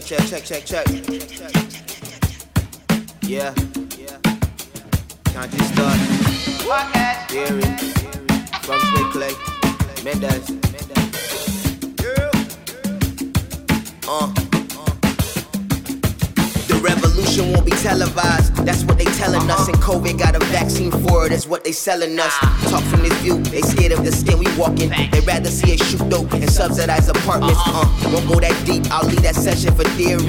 check, check, check, check, check. Yeah. Can't just start. Theory. Feng Shui Clay. Mendez. Uh. The revolution won't be televised. That's what they telling us. And COVID got a vaccine for it. That's what they selling us. Talk from this view. They scared of the skin we walk in. They rather see us shoot dope and subsidize apartments. Uh, won't go that deep. I'll leave that session for theory.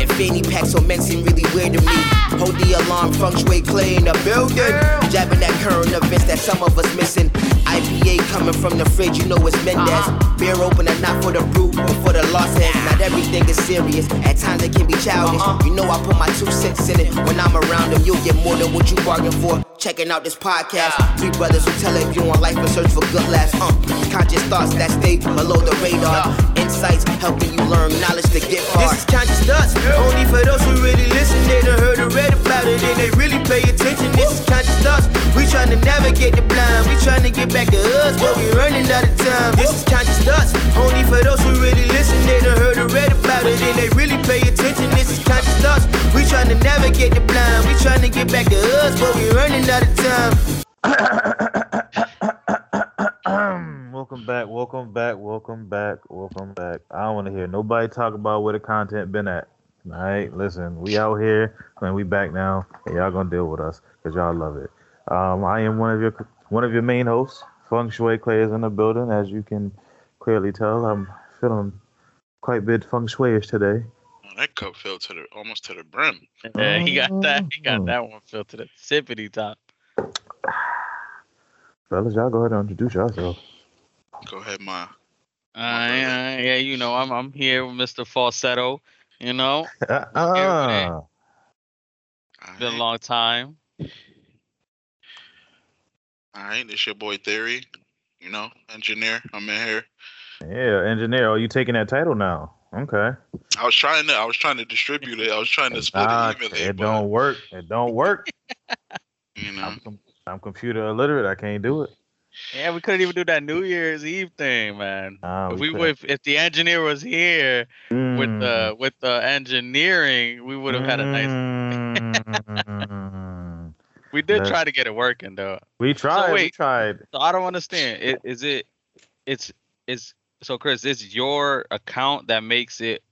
And fanny packs on men seem really weird to me. Hold the alarm, feng shui in the building. Jabbing that current events that some of us missing. IPA coming from the fridge, you know it's Mendez. Beer opener, not for the brew, but for the lost heads. Not everything is serious. At times it can be childish. You know I put my two cents in it. When I'm around them, you'll get more than what you bargained for. Checking out this podcast. Three brothers who tell if you want life and search for good laughs. Uh, conscious thoughts that stay below the radar. Insights helping you learn knowledge to get far. This is conscious thoughts. Only for those who really listen. They done heard or read about it and they really pay attention. This is conscious thoughts. We trying to navigate the blind. We trying to get back to us, but we running out of time. This is conscious thoughts. Only for those who really listen. They done heard or read about it and they really pay attention. This is conscious thoughts. We trying to navigate the blind. We trying to get back to us, but we running out of time. welcome back, welcome back, welcome back, welcome back. I don't want to hear nobody talk about where the content been at. All right, listen, we out here and we back now, and y'all gonna deal with us because y'all love it. Um, I am one of your one of your main hosts. Feng Shui Clay is in the building, as you can clearly tell. I'm feeling quite a bit feng shui-ish today. Oh, that cup filled to the almost to the brim. Yeah, he got that. He got Oh. that one filled to the sippity top. Fellas, y'all go ahead and introduce yourself. Go ahead, Ma. Uh, yeah, yeah, you know, I'm I'm here with Mr. Falsetto. You know, Ah, been a long time. alright, it's your boy Theory. You know, engineer. I'm in here. yeah, engineer. Oh, you taking that title now? Okay. I was trying to I was trying to distribute it. I was trying to split it evenly, it but don't work. It don't work. you know. I'm, com- I'm computer illiterate. I can't do it. Yeah, we couldn't even do that New Year's Eve thing, man. Ah, if we couldn't. would, if the engineer was here with Mm. the with the engineering, we would have had a nice. Mm. We did try to get it working though. we tried. we wait. tried. So I don't understand. It, is it? It's it's so Chris. It's your account that makes it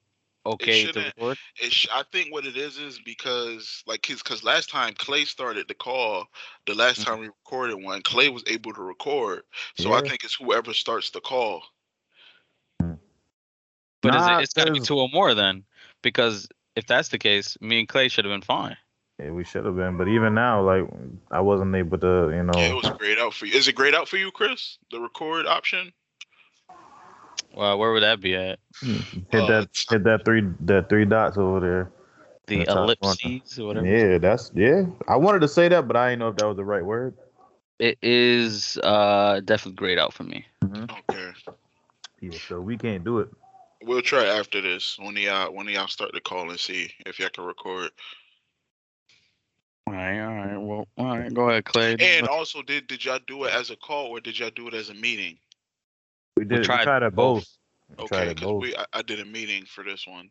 okay to record. It's, sh- I think what it is is because like his because last time Clay started the call, the last Mm-hmm. time we recorded one, Clay was able to record. So I think it's whoever starts the call. But is Nah, it, it's got to be two or more then, because if that's the case, me and Clay should have been fine. Yeah, we should have been, but even now, like I wasn't able to, you know. Yeah, it was great out for you. Is it great out for you, Chris? The record option? Well, where would that be at? hit Uh, that it's- hit that three that three dots over there. The the ellipses or whatever. Yeah, that's yeah. I wanted to say that, but I didn't know if that was the right word. It is uh definitely grayed out for me. Okay. Yeah, so we can't do it. We'll try after this when y'all when y'all start the call and see if y'all can record. All right, all right. Well, all right. Go ahead, Clay. And also, did did y'all do it as a call or did y'all do it as a meeting? We did. We tried, tried it both. both. We tried Okay, it both. we I, I did a meeting for this one.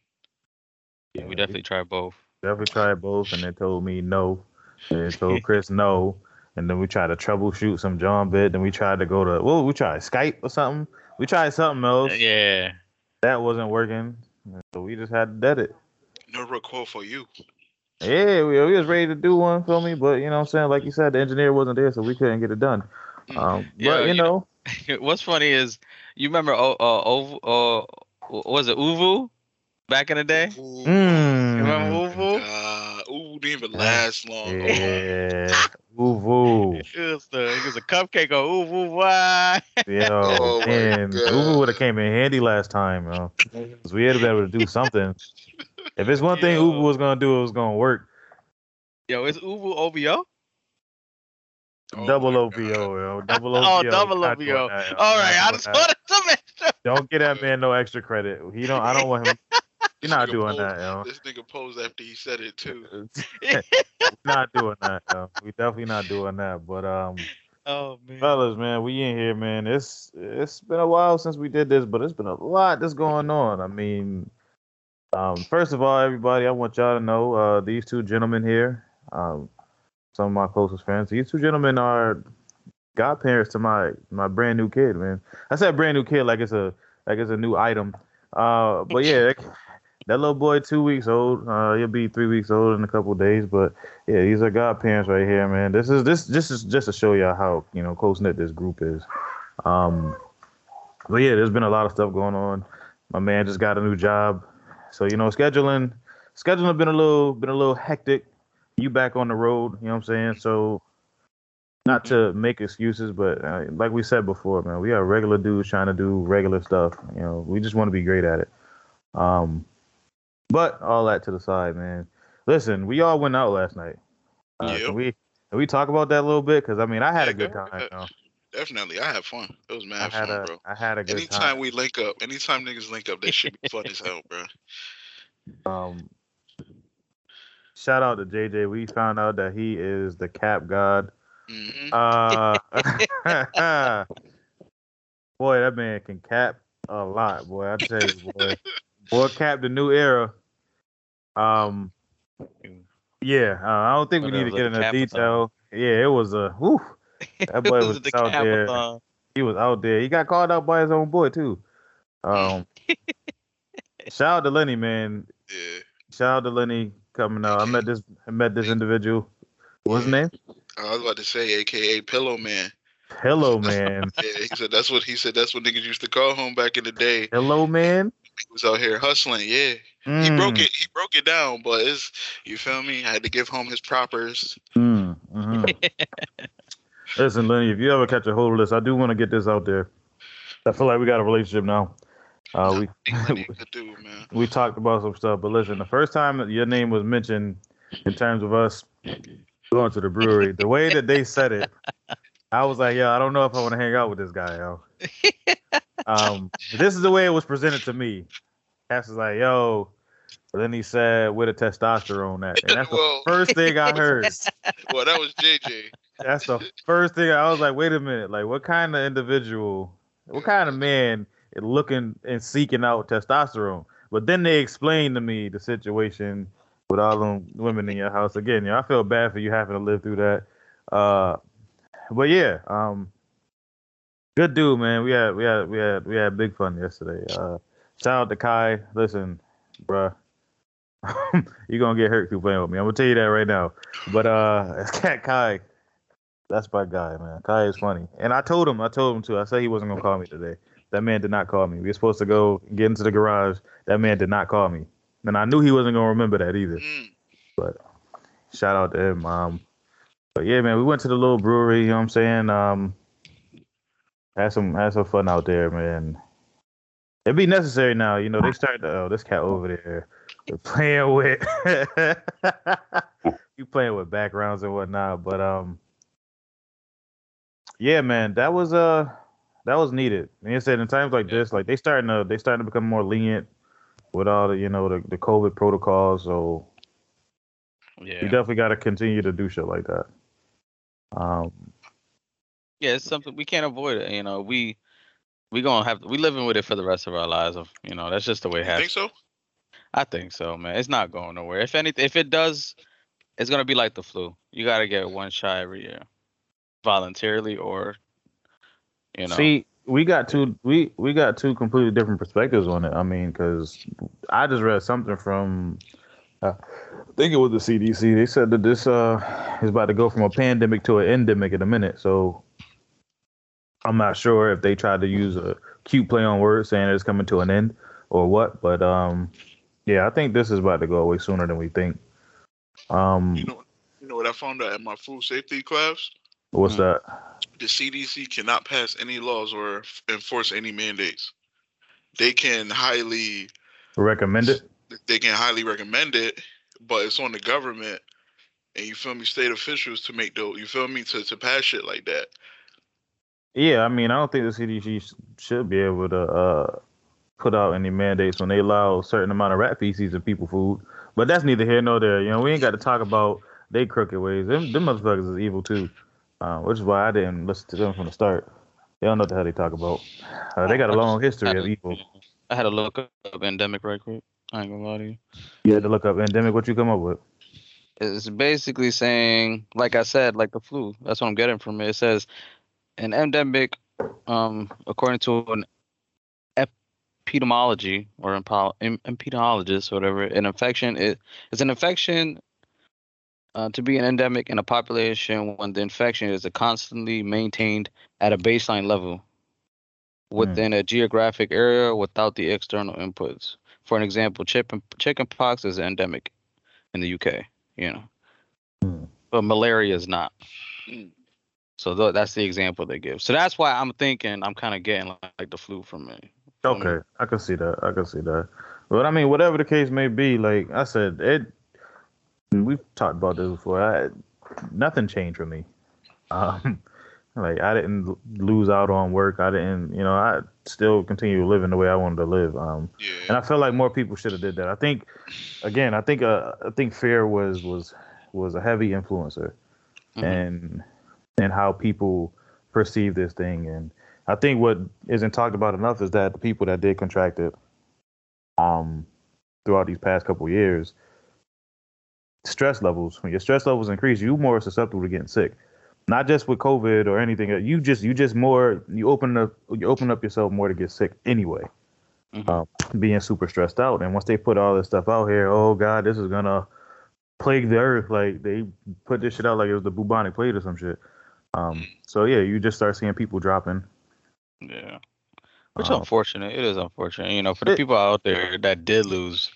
Yeah, we definitely tried both. definitely tried both, and they told me no. And they told Chris no. And then we tried to troubleshoot some John bit. Then we tried to go to well, we tried Skype or something. We tried something else. Yeah. That wasn't working. So we just had to dead it. No record for you. Yeah, we, we was ready to do one for me, but you know what I'm saying? Like you said, the engineer wasn't there, so we couldn't get it done. Mm. Um, Yeah, but you you know, What's funny is you remember uh, uh, Ov- uh was it ooVoo back in the day? Ooh, mm, remember ooVoo? God, ooh, didn't even last long. yeah, woo woo, It was the it was a cupcake on ooVoo. Why? yo, Oh my man, God. Would have came in handy last time, yo. 'Cause we had to be able to do something. If it's one thing Yo. Uber was gonna do, it was gonna work. Yo, is ooVoo OVO? Oh double my OVO, yo, double OVO. Oh, double Not doing OVO. that, yo. All Not right, I just that. wanted to make sure. Don't get that man no extra credit. He don't. I don't want him. He's not doing posed- that, yo. This nigga posed after he said it too. not doing that. Yo. We definitely not doing that. But um, Oh man. fellas, man, we in here, man. It's it's been a while since we did this, but it's been a lot that's going on. I mean, Um, first of all, everybody, I want y'all to know uh, these two gentlemen here, um, some of my closest friends. These two gentlemen are godparents to my my brand new kid, man. I said brand new kid like it's a like it's a new item. Uh, but yeah, that, little boy, two weeks old. Uh, he'll be three weeks old in a couple days. But yeah, these are godparents right here, man. This is this this is just to show y'all how you know close knit this group is. Um, but yeah, there's been a lot of stuff going on. My man just got a new job, so you know scheduling scheduling been a little been a little hectic. You back on the road, you know what I'm saying? So not to make excuses, but uh, like we said before, man, we are regular dudes trying to do regular stuff. You know, we just want to be great at it. Um, but all that to the side, man. Listen, we all went out last night. Uh, Yep. Can we can we talk about that a little bit? Because I mean, I had Yeah, a good time. ahead. You know? Definitely, I had fun. It was mad fun, a bro. I had a good time. Anytime we link up, anytime niggas link up, that should be fun as hell, bro. Um, shout out to JJ. We found out that he is the cap god. hmm Uh, boy, that man can cap a lot, boy. I tell you, boy, boy, cap the new era. Um, yeah, uh, I don't think we need to get into capathon? detail. Yeah, it was a whew, That boy was the out there. he was out there. He got called out by his own boy too. Um, shout out to Lenny, man. Yeah. Shout out to Lenny coming out. I met this I met this individual. What's his name? I was about to say, AKA Pillow Man. Hello, man. Yeah, he said that's what he said. That's what niggas used to call home back in the day. Hello, man. He was out here hustling. Yeah, he broke Mm, it. He broke it down, but it's you feel me. I had to give home his propers. mm, mhm. Listen, Lenny, if you ever catch a hold of this, I do want to get this out there. I feel like we got a relationship now. Uh, we Ain't nothing to do, we talked about some stuff, but listen, the first time that your name was mentioned in terms of us going to the brewery, the way that they said it, I was like, yo, I don't know if I want to hang out with this guy, yo. um, this is the way it was presented to me. Cass was like, yo, but then he said, with a testosterone at. And that's the Well- first thing I heard. Well, that was JJ. That's the first thing I was like, wait a minute, like what kind of individual, what kind of man is looking and seeking out testosterone? But then they explained to me the situation with all them women in your house. Again, yeah, I feel bad for you having to live through that. Uh, but yeah, um, good dude, man. We had we had we had we had big fun yesterday. Uh, shout out to Kai. Listen, bruh. You're gonna get hurt if you playing with me. I'm gonna tell you that right now. But uh Cat Kai, that's my guy, man. Kai is funny. And I told him, I told him too. I said he wasn't gonna call me today. That man did not call me. We were supposed to go get into the garage. That man did not call me. And I knew he wasn't gonna remember that either. Mm. Shout out to him. Um but yeah, man, we went to the little brewery, you know what I'm saying? Um had some had some fun out there, man. It'd be necessary now, you know, they started to, oh, this cat over there. Playing with you playing with backgrounds and whatnot. But um yeah, man, that was uh that was needed. And you said in times like this, like they starting to they starting to become more lenient with all the you know the, the COVID protocols. So Yeah. you definitely got to continue to do shit like that. Um, yeah, it's something we can't avoid it. You know, we we gonna have we living with it for the rest of our lives. Of you know, that's just the way it You has. think so? I think so, man. It's not going nowhere. If anything, if it does, it's gonna be like the flu. You gotta get one shot every year, voluntarily or, you know. See, we got two we we got two completely different perspectives on it. I mean, because I just read something from uh, I think it was the CDC. They said that this uh is about to go from a pandemic to an endemic in a minute. So I'm not sure if they tried to use a cute play on words saying it's coming to an end or what. But um, yeah, I think this is about to go away sooner than we think. Um, You know, you know what I found out at my food safety class? what's Mm. that? The CDC cannot pass any laws or enforce any mandates. They can highly, Recommend it? they can highly recommend it, but it's on the government and you feel me, state officials to make the, you feel me, to, to pass shit like that. Yeah, I mean, I don't think the CDC should be able to uh, put out any mandates when they allow a certain amount of rat feces in people food. But that's neither here nor there. You know, we ain't got to talk about they crooked ways. Them, them motherfuckers is evil too, uh, which is why I didn't listen to them from the start. They don't know what the hell they talk about. Uh, they got a long history of evil. I had to look up endemic right quick. I ain't gonna lie to you. You had to look up endemic. What you come up with? It's basically saying, like I said, like the flu. That's what I'm getting from it. It says an endemic, um, according to an epidemiology or impo- em- epidemiologist, or whatever, an infection is it's an infection uh, to be an endemic in a population when the infection is constantly maintained at a baseline level within a geographic area without the external inputs. For an example, chicken chickenpox is endemic in the UK, you know, Hmm. but malaria is not. Mm. So th- that's the example they give. So that's why I'm thinking I'm kind of getting like, like the flu from it. Okay, I can see that. I can see that. But I mean, whatever the case may be, like I said, it. We've talked about this before. I, nothing changed for me. Um, like I didn't lose out on work. I didn't, you know, I still continue living the way I wanted to live. Um, Yeah. and I feel like more people should have did that. I think, again, I think, uh, I think fear was was was a heavy influencer, Mhm. and and how people perceive this thing. And I think what isn't talked about enough is that the people that did contract it, um, throughout these past couple years, stress levels. When your stress levels increase, you're more susceptible to getting sick. Not just with COVID or anything. You just you just more you open up you open up yourself more to get sick anyway Mhm. um, being super stressed out. And once they put all this stuff out here, oh God, this is gonna plague the earth. Like they put this shit out like it was the bubonic plague or some shit. Um, so yeah, you just start seeing people dropping. Yeah. Which Um, unfortunate. It is unfortunate. You know, for the It- people out there that did lose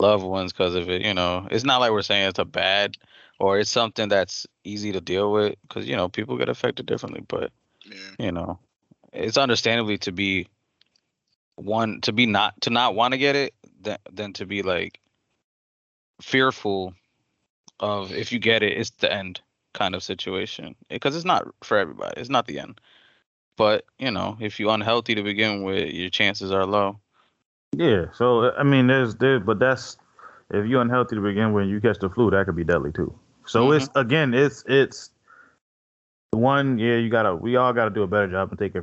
loved ones because of it, you know, it's not like we're saying it's a bad or it's something that's easy to deal with because, you know, people get affected differently. But, yeah. you know, it's understandably to be one, to be not, to not want to get it than, than to be like fearful of if you get it, it's the end kind of situation. Because it's not for everybody, it's not the end. But you know, if you're unhealthy to begin with, your chances are low. Yeah. So I mean, there's there, but that's if you're unhealthy to begin with, and you catch the flu, that could be deadly too. So mm-hmm. it's again, it's it's one. Yeah, you gotta. We all gotta do a better job of taking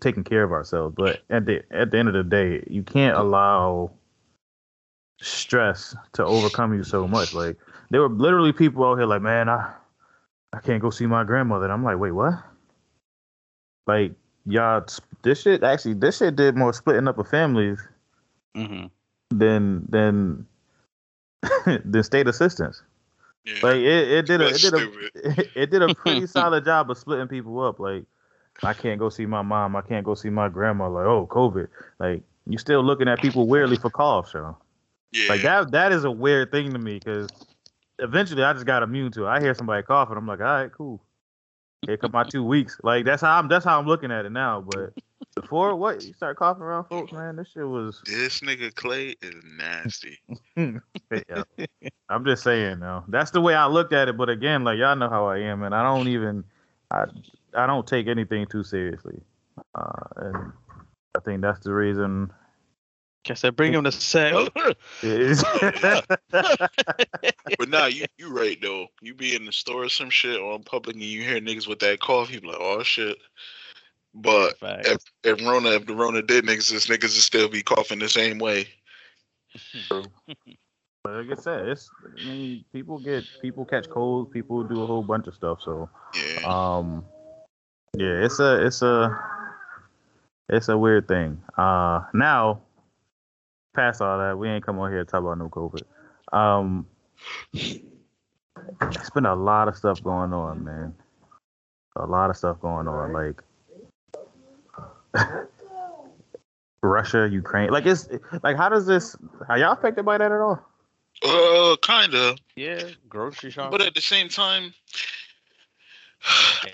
taking care of ourselves. But at the at the end of the day, you can't allow stress to overcome you so much. Like there were literally people out here like, man, I I can't go see my grandmother. And I'm like, wait, what? Like y'all, this shit actually, this shit did more splitting up of families hmm than than than state assistance. Yeah. Like it, it did a it did a stupid. it did a pretty solid job of splitting people up. Like I can't go see my mom, I can't go see my grandma. Like oh COVID, like you're still looking at people weirdly for coughs, yo. yeah. Like that that is a weird thing to me because eventually I just got immune to it. I hear somebody coughing, I'm like, all right, cool. Here come my two weeks. Like that's how I'm that's how I'm looking at it now. But before what you start coughing around folks, man, this shit was This nigga Clay is nasty. yeah. I'm just saying though. That's the way I looked at it. But again, like y'all know how I am, and I don't even I I don't take anything too seriously. Uh, and I think that's the reason. Guess I bring him to say. Is, But nah, you you right though. You be in the store or some shit or in public and you hear niggas with that cough, you be like, oh shit. But Facts. if if Rona if the Rona didn't exist, niggas would still be coughing the same way. but like I said, it's I mean, people get people catch colds, people do a whole bunch of stuff. So Yeah. um, yeah, it's a it's a it's a weird thing. Uh, now past all that, we ain't come on here to talk about no COVID. Um, it's been a lot of stuff going on, man. A lot of stuff going on, like Russia, Ukraine. Like it's like how does this? Are y'all affected by that at all? Uh kinda. yeah, grocery shop. But at the same time,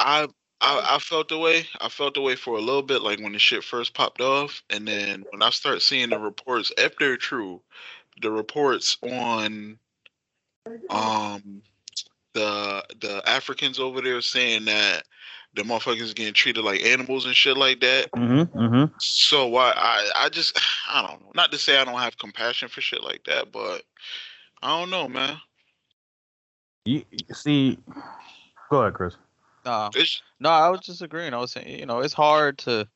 I, I I felt the way. I felt the way for a little bit, like when the shit first popped off, and then when I start seeing the reports, if they're true, the reports on um the the Africans over there saying that the motherfuckers getting treated like animals and shit like that. Mm-hmm. Mm-hmm. So I, I I just I don't know. Not to say I don't have compassion for shit like that, but I don't know, man. You, you see, go ahead, Chris. Nah, It's no, I was just agreeing. I was saying, you know, it's hard to,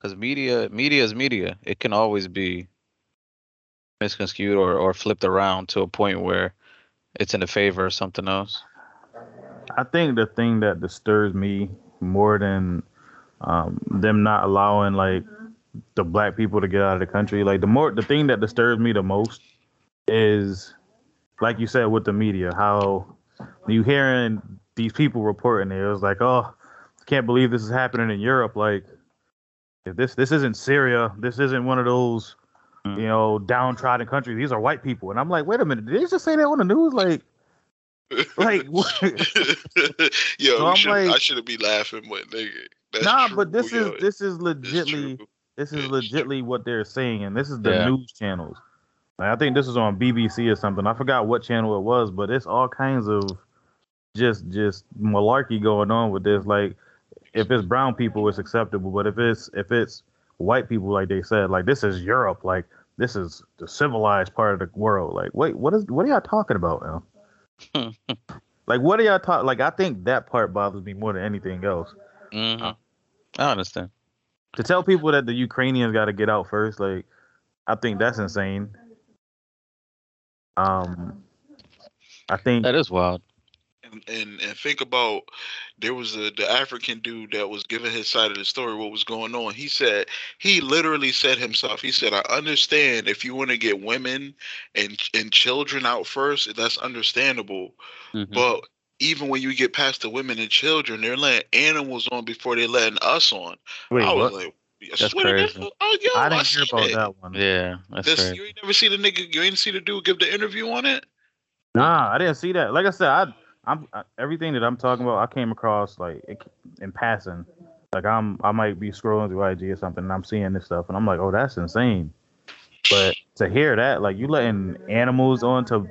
because media, media is media. It can always be misconstrued or, or flipped around to a point where it's in the favor of something else. I think the thing that disturbs me more than um, them not allowing like the black people to get out of the country, like the more the thing that disturbs me the most is like you said with the media, how you hearing these people reporting it, it was like, oh, can't believe this is happening in Europe. Like, if this this isn't Syria, this isn't one of those, you mm. know, downtrodden countries. These are white people, and I'm like, wait a minute, did they just say that on the news? Like, like what? Yo, So should, like- I shouldn't be laughing, but nigga, that's nah, true, but this yo. is this is legitly this is legitly what they're saying, and this is the Yeah. news channels. Like, I think this is on BBC or something. I forgot what channel it was, but it's all kinds of just just malarkey going on with this. Like, if it's brown people, it's acceptable, but if it's if it's white people, like they said, like this is Europe, like this is the civilized part of the world. Like, wait, what is what are y'all talking about now? like, what are y'all talking? Like, I think that part bothers me more than anything else. hmm I understand. to tell people that the Ukrainians got to get out first, like I think that's insane. Um, I think That is wild. And, and and think about there was a the African dude that was giving his side of the story what was going on. He said he literally said himself. He said, "I understand if you want to get women and and children out first, that's understandable. Mhm. But even when you get past the women and children, they're letting animals on before they're letting us on. wait, I was what? like, I That's swear to crazy. God, oh, yo, I I, didn't hear about it. that one. yeah, that's This, crazy. you ain't never see the nigga. You ain't see the dude give the interview on it. Nah, I didn't see that. Like I said, I I'm I, everything that I'm talking about. I came across like it, in passing. Like I'm I might be scrolling through IG or something, and I'm seeing this stuff, and I'm like, oh, that's insane. But to hear that, like you letting animals onto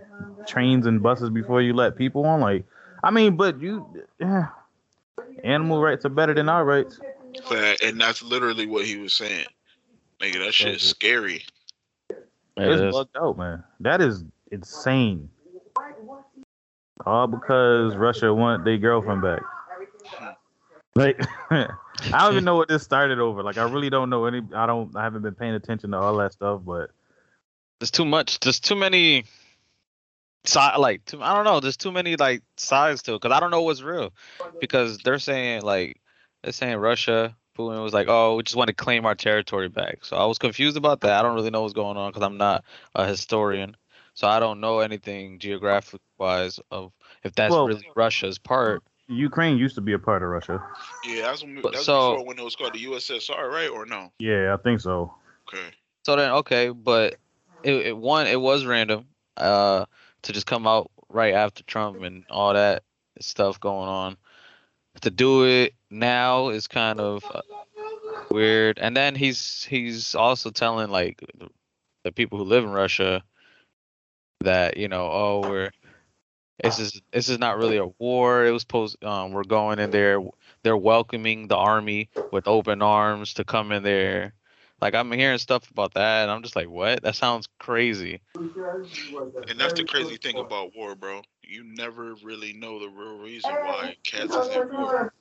trains and buses before you let people on, like, I mean, but you, yeah, animal rights are better than our rights. And that's literally what he was saying. Nigga, that shit is Mhm. scary. It it's is. bugged out, man. That is insane. All because Russia want their girlfriend back. Like, I don't even know what this started over. Like, I really don't know any. I don't. I haven't been paying attention to all that stuff. But There's too much. There's too many. Side like too, I don't know. There's too many like sides to it because I don't know what's real. Because they're saying like they're saying Russia. Putin was like, oh, we just want to claim our territory back. So I was confused about that. I don't really know what's going on because I'm not a historian. So I don't know anything geographic wise of if that's Well- really Russia's part. Ukraine used to be a part of Russia. Yeah, that's, when, that's so- before when it was called the USSR, right? Or no? Yeah, I think so. Okay. So then, okay, but it, it one, it was random, uh, to just come out right after Trump and all that stuff going on. To do it now is kind of uh, weird. And then he's he's also telling like the- the people who live in Russia that you know, oh, we're this is this is not really a war. It was supposed um we're going in there. They're welcoming the army with open arms to come in there. Like I'm hearing stuff about that, and I'm just like, what? That sounds crazy. And that's the crazy thing about war, bro. You never really know the real reason why cats is in war.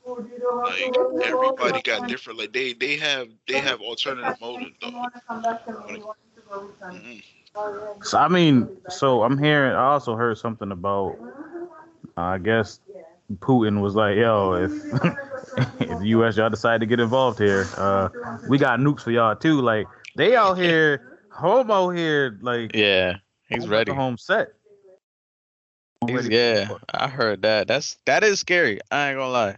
Like everybody got different. Like they they have they have alternative motives though. Mhm. So I mean, so I'm hearing. I also heard something about. Uh, I guess Putin was like, "Yo, if if the U.S. y'all decide to get involved here, uh, we got nukes for y'all too." Like they out here, homo here, like Yeah, he's ready. Home set. He's, yeah. I heard that. That's that is scary. I ain't gonna lie.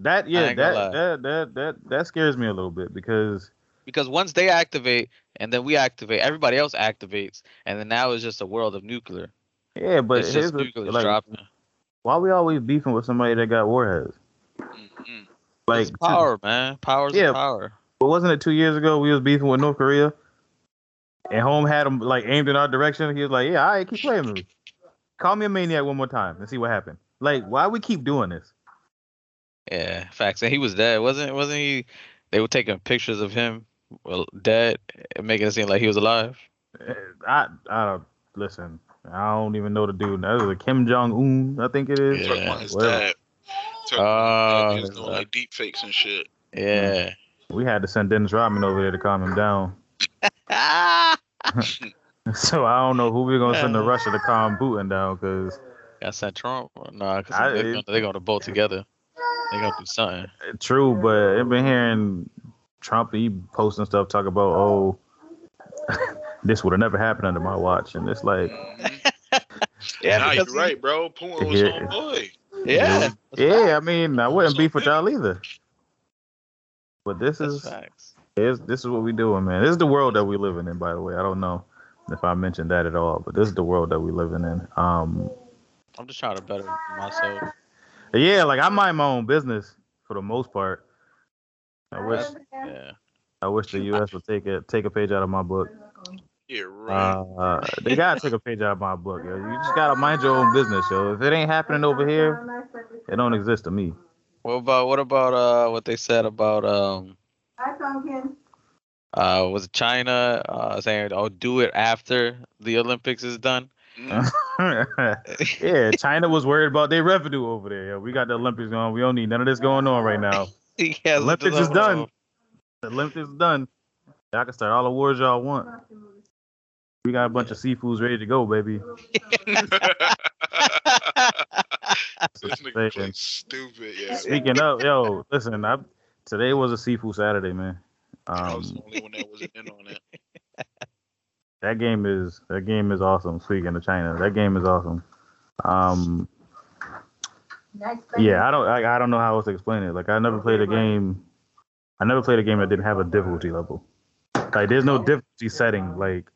That yeah, that, that that that that scares me a little bit because Because once they activate, and then we activate, everybody else activates, and then now it's just a world of nuclear. yeah, but it's just nuclear like, dropping. why we always beefing with somebody that got warheads? Mhm. Like it's power, man. Power's Yeah. power. But wasn't it two years ago we was beefing with North Korea? And home had him like aimed in our direction. He was like, "Yeah, all right, keep playing with me. Call me a maniac one more time and see what happened." Like, why we keep doing this? Yeah, facts. And he was dead, wasn't wasn't he? They were taking pictures of him, well, dead, making it seem like he was alive. Eh, I I don't listen. I don't even know the dude. That was a Kim Jong Un, I think it is. Talking Yeah, about his whatever. dad. Talking Ah, about his dad. He was his doing like deep fakes and shit. Yeah. We had to send Dennis Rodman over there to calm him down. Ah! So I don't know who we're gonna send to Russia to calm Putin down because I sent Trump. Nah, because they're, gonna, they're gonna both together. They're gonna do something. true, but I've been hearing Trump he posting stuff talk about oh this would have never happened under my watch, and it's like Yeah, nah, you're right, bro. Putin was Yeah. on boy. Yeah, yeah, I mean I wouldn't beef with y'all either. But this that's is facts. is this is what we doing, man. This is the world that we living in, by the way. I don't know if I mentioned that at all, but this is the world that we living in. Um, I'm just trying to better myself. yeah, like I mind my own business for the most part. I wish Yeah. I wish the U.S. would take it take a page out of my book. Yeah, right. Uh, they gotta take a page out of my book, yo. You just gotta mind your own business, yo. If it ain't happening over here, it don't exist to me. What about what about uh what they said about um I thought uh was China uh saying oh do it after the Olympics is done? Yeah, China was worried about their revenue over there. Yo. We got the Olympics going. We don't need none of this going on right now. yes, Olympics is done. The Olympics is done. Y'all can start all the wars y'all want. We got a bunch of seafoods ready to go, baby. this nigga stupid, yeah. Speaking of, yo, listen, I, today was a Sifu Saturday, man. I was Um, the only one that wasn't in on it. that game is that game is awesome. Speaking of China, that game is awesome. Um, yeah, I don't I, I don't know how else to explain it. Like I never played a game. I never played a game that didn't have a difficulty level. Like there's no difficulty setting. Like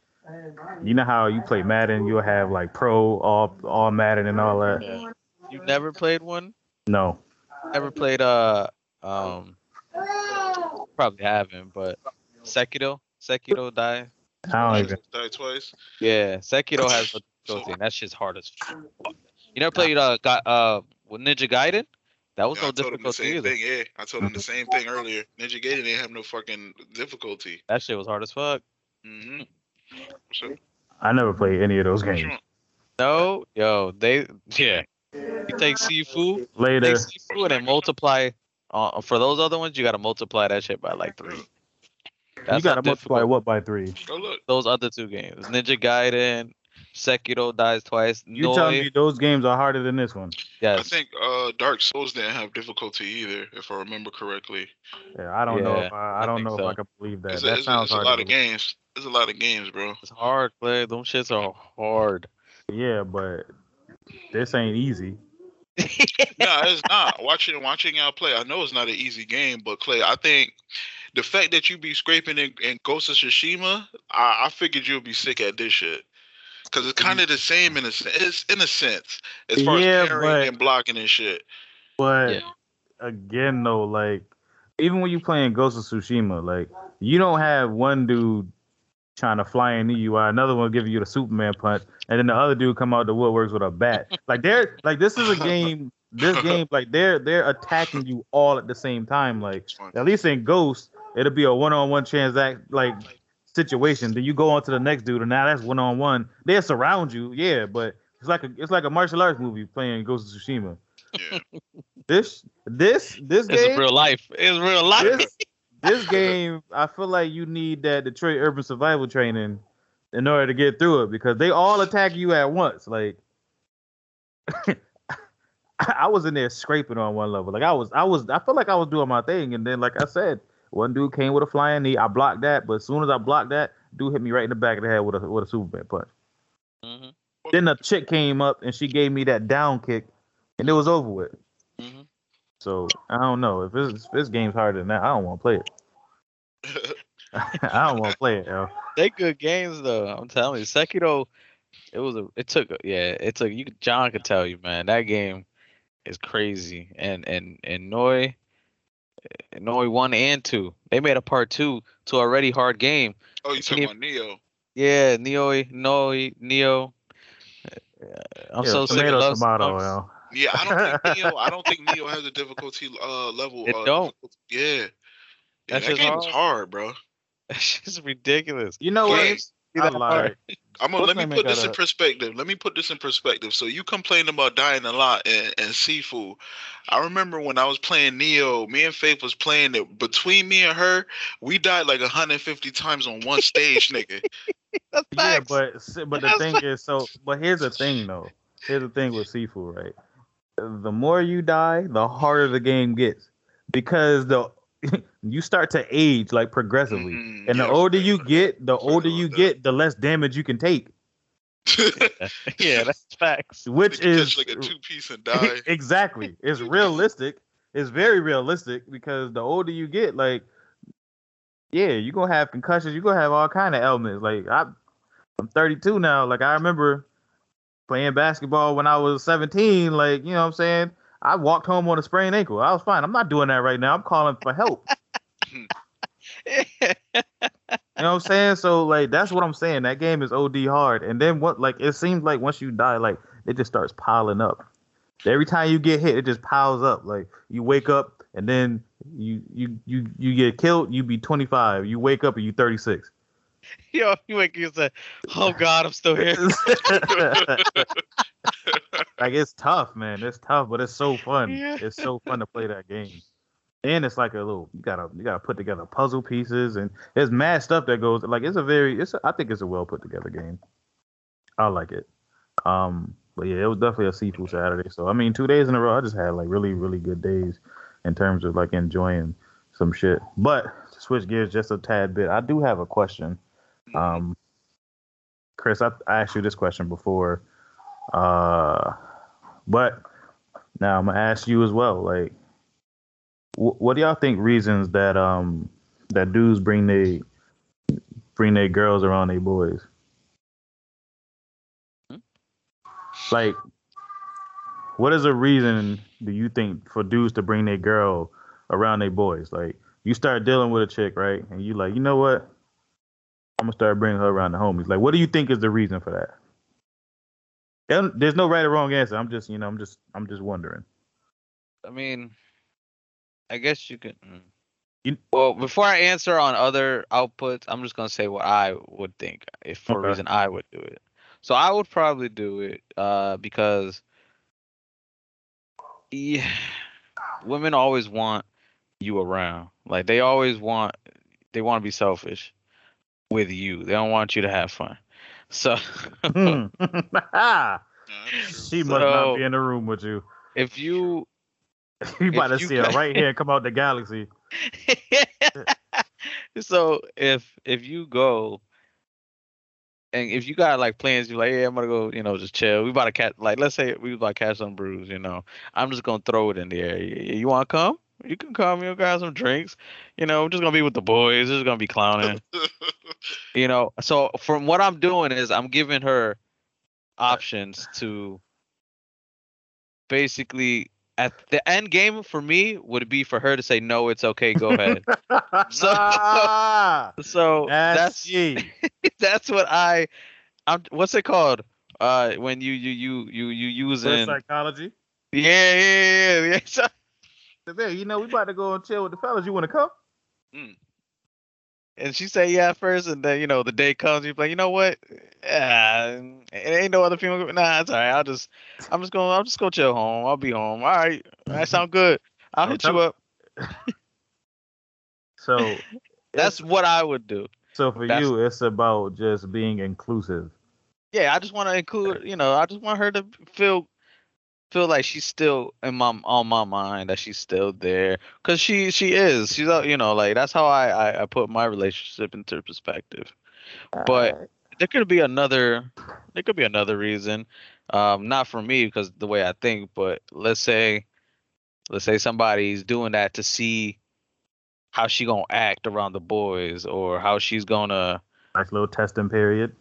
you know how you play Madden, you'll have like pro, all all Madden and all that. Yeah. You never played one? No. Never played uh um probably haven't, but Sekiro? Sekiro die? I don't even. Died twice. Yeah, Sekiro has a difficulty, and that shit's hard as fuck. You never played uh got uh with Ninja Gaiden? That was Yeah, no I told him the difficulty same either. thing. Yeah, I told him the same thing earlier. Ninja Gaiden didn't have no fucking difficulty. That shit was hard as fuck. Mm-hmm. So, I never played any of those games. No, yo, they yeah. You take Sifu, Later. take Sifu, and then multiply. Uh, for those other ones, you gotta multiply that shit by like three. You gotta multiply difficult what by three? oh look, those other two games. Ninja Gaiden, Sekiro dies twice. You telling me those games are harder than this one? Yes. I think uh, Dark Souls didn't have difficulty either, if I remember correctly. Yeah, I don't know if I, I I don't think know so. if I can believe that. It's, a, that it's, sounds it's a lot of games. There's a lot of games, bro. It's hard, play. Them shits are hard. Yeah, but this ain't easy. no, it's not. Watching watching y'all play, I know it's not an easy game, but Clay, I think the fact that you be scraping in, in Ghost of Tsushima, I, I figured you'll be sick at this shit. Cause it's kind of the same in a it's in a sense as far Yeah, as parrying but- and blocking and shit. But Yeah. again, though, like even when you playing Ghost of Tsushima, like you don't have one dude trying to fly into you while another one giving you the Superman punch, and then the other dude come out the woodworks with a bat. like they're like this is a game. This game, like they're they're attacking you all at the same time. Like at least in Ghost, it'll be a one-on-one transact like situation. Then you go on to the next dude, and now that's one-on-one. They'll surround you, yeah, but it's like a it's like a martial arts movie playing Ghost of Tsushima. Yeah. This this this It's game, real life. It's real life. this this game, I feel like you need that Detroit urban survival training in order to get through it because they all attack you at once. Like I was in there scraping on one level. Like I was I was I felt like I was doing my thing, and then like I said, one dude came with a flying knee. I blocked that, but as soon as I blocked that, dude hit me right in the back of the head with a with a Superman punch. Mhm, Then the chick came up and she gave me that down kick, and it was over with. mhm. So I don't know if this if this game's harder than that. I don't want to play it. I don't want to play it, yo. They good games though. I'm telling you, Sekiro. It was a. It took. a- Yeah, it took. You. John could tell you, man. That game is crazy. And and and Noi, Noi one and two. They made a part two to a already hard game. oh, you Can talking about Nioh? Yeah, Nioh, Noi, Nioh. Uh, I'm Yeah, so sick of tomato, love tomato, songs. Yeah, I don't think Nioh. I don't think Nioh has a difficulty uh, level. It uh, don't. Yeah. yeah That that shit's game is hard. hard, bro. That shit's ridiculous. You know what? Games. See I that lied. I'm gonna What's let me put this in a- perspective. Let me put this in perspective. So you complain about dying a lot and, and Sifu. I remember when I was playing Nioh, me and Faith was playing it. Between me and her, we died like 150 times on one stage, nigga. That's Yeah, facts. but s- but the That's thing is, so but here's the thing though. Here's the thing with Sifu, right? The more you die, the harder the game gets because the you start to age like progressively, Mhm, and the older you get, the older you that. get, the less damage you can take. yeah, that's facts. Which You is catch like a two piece and die. exactly. It's realistic. It's very realistic because the older you get, like, yeah, you're gonna have concussions. You're gonna have all kind of ailments. Like I, I'm 32 now. Like I remember playing basketball when I was 17. Like you know what I'm saying. I walked home on a sprained ankle. I was fine. I'm not doing that right now. I'm calling for help. You know what I'm saying? So like that's what I'm saying. That game is OD hard. And then what like it seems like once you die, like it just starts piling up. Every time you get hit, it just piles up. Like you wake up and then you you you you get killed, you be 25. You wake up and you 36. Yo, you make you say, "Oh God, I'm still here." like it's tough, man. It's tough, but it's so fun. Yeah. It's so fun to play that game. And it's like a little you gotta you gotta put together puzzle pieces and there's mad stuff that goes like it's a very it's a, I think it's a well put together game. I like it. Um but yeah, it was definitely a Sifu Saturday. So I mean two days in a row I just had like really, really good days in terms of like enjoying some shit. But to switch gears just a tad bit, I do have a question. Um Chris, I, I asked you this question before. Uh but now I'm gonna ask you as well. Like, wh- what do y'all think reasons that um that dudes bring they bring their girls around their boys? Like, what is a reason do you think for dudes to bring their girl around their boys? Like, you start dealing with a chick, right? And you like, you know what? I'm gonna start bringing her around the homies. Like, what do you think is the reason for that? And There's no right or wrong answer. I'm just, you know, I'm just, I'm just wondering. I mean, I guess you could. mm. You- well, before I answer on other outputs, I'm just gonna say what I would think if for Okay. a reason I would do it. So I would probably do it uh, because yeah, women always want you around. Like they always want they want to be selfish with you. They don't want you to have fun. So Hmm. She true. must not be in the room with you. if you you about to see her right here come out the galaxy. so if if you go and if you got like plans, you're like, yeah, I'm gonna go, you know, just chill. We about to catch, like, let's say we about to catch some brews, you know. I'm just gonna throw it in the air. You, you want to come? You can come. You grab some drinks. You know, I'm just gonna be with the boys. Just gonna be clowning. you know. So from what I'm doing is I'm giving her options to basically at the end game for me would be for her to say no, it's okay, go ahead. So- So that's, that's that's what I I'm what's it called? Uh when you you you you you using psychology. Yeah, yeah, yeah, yeah. Hey, you know, we about to go and chill with the fellas. You want to come? Mm. and she say yeah at first and then you know the day comes you like, you know what? Yeah, it ain't no other female group. Nah, it's alright. I'll just I'm just gonna I'm just gonna chill home. I'll be home. All right. That sound good. I'll Don't hit you up. So That's what I would do. so for that's- you, it's about just being inclusive. yeah, I just want to include, you know, I just want her to feel feel like she's still in my on my mind that she's still there because she she is she's you know like that's how I, I I put my relationship into perspective. But there could be another there could be another reason, um, not for me because the way I think, but let's say let's say somebody's doing that to see how she gonna act around the boys or how she's gonna nice little testing period.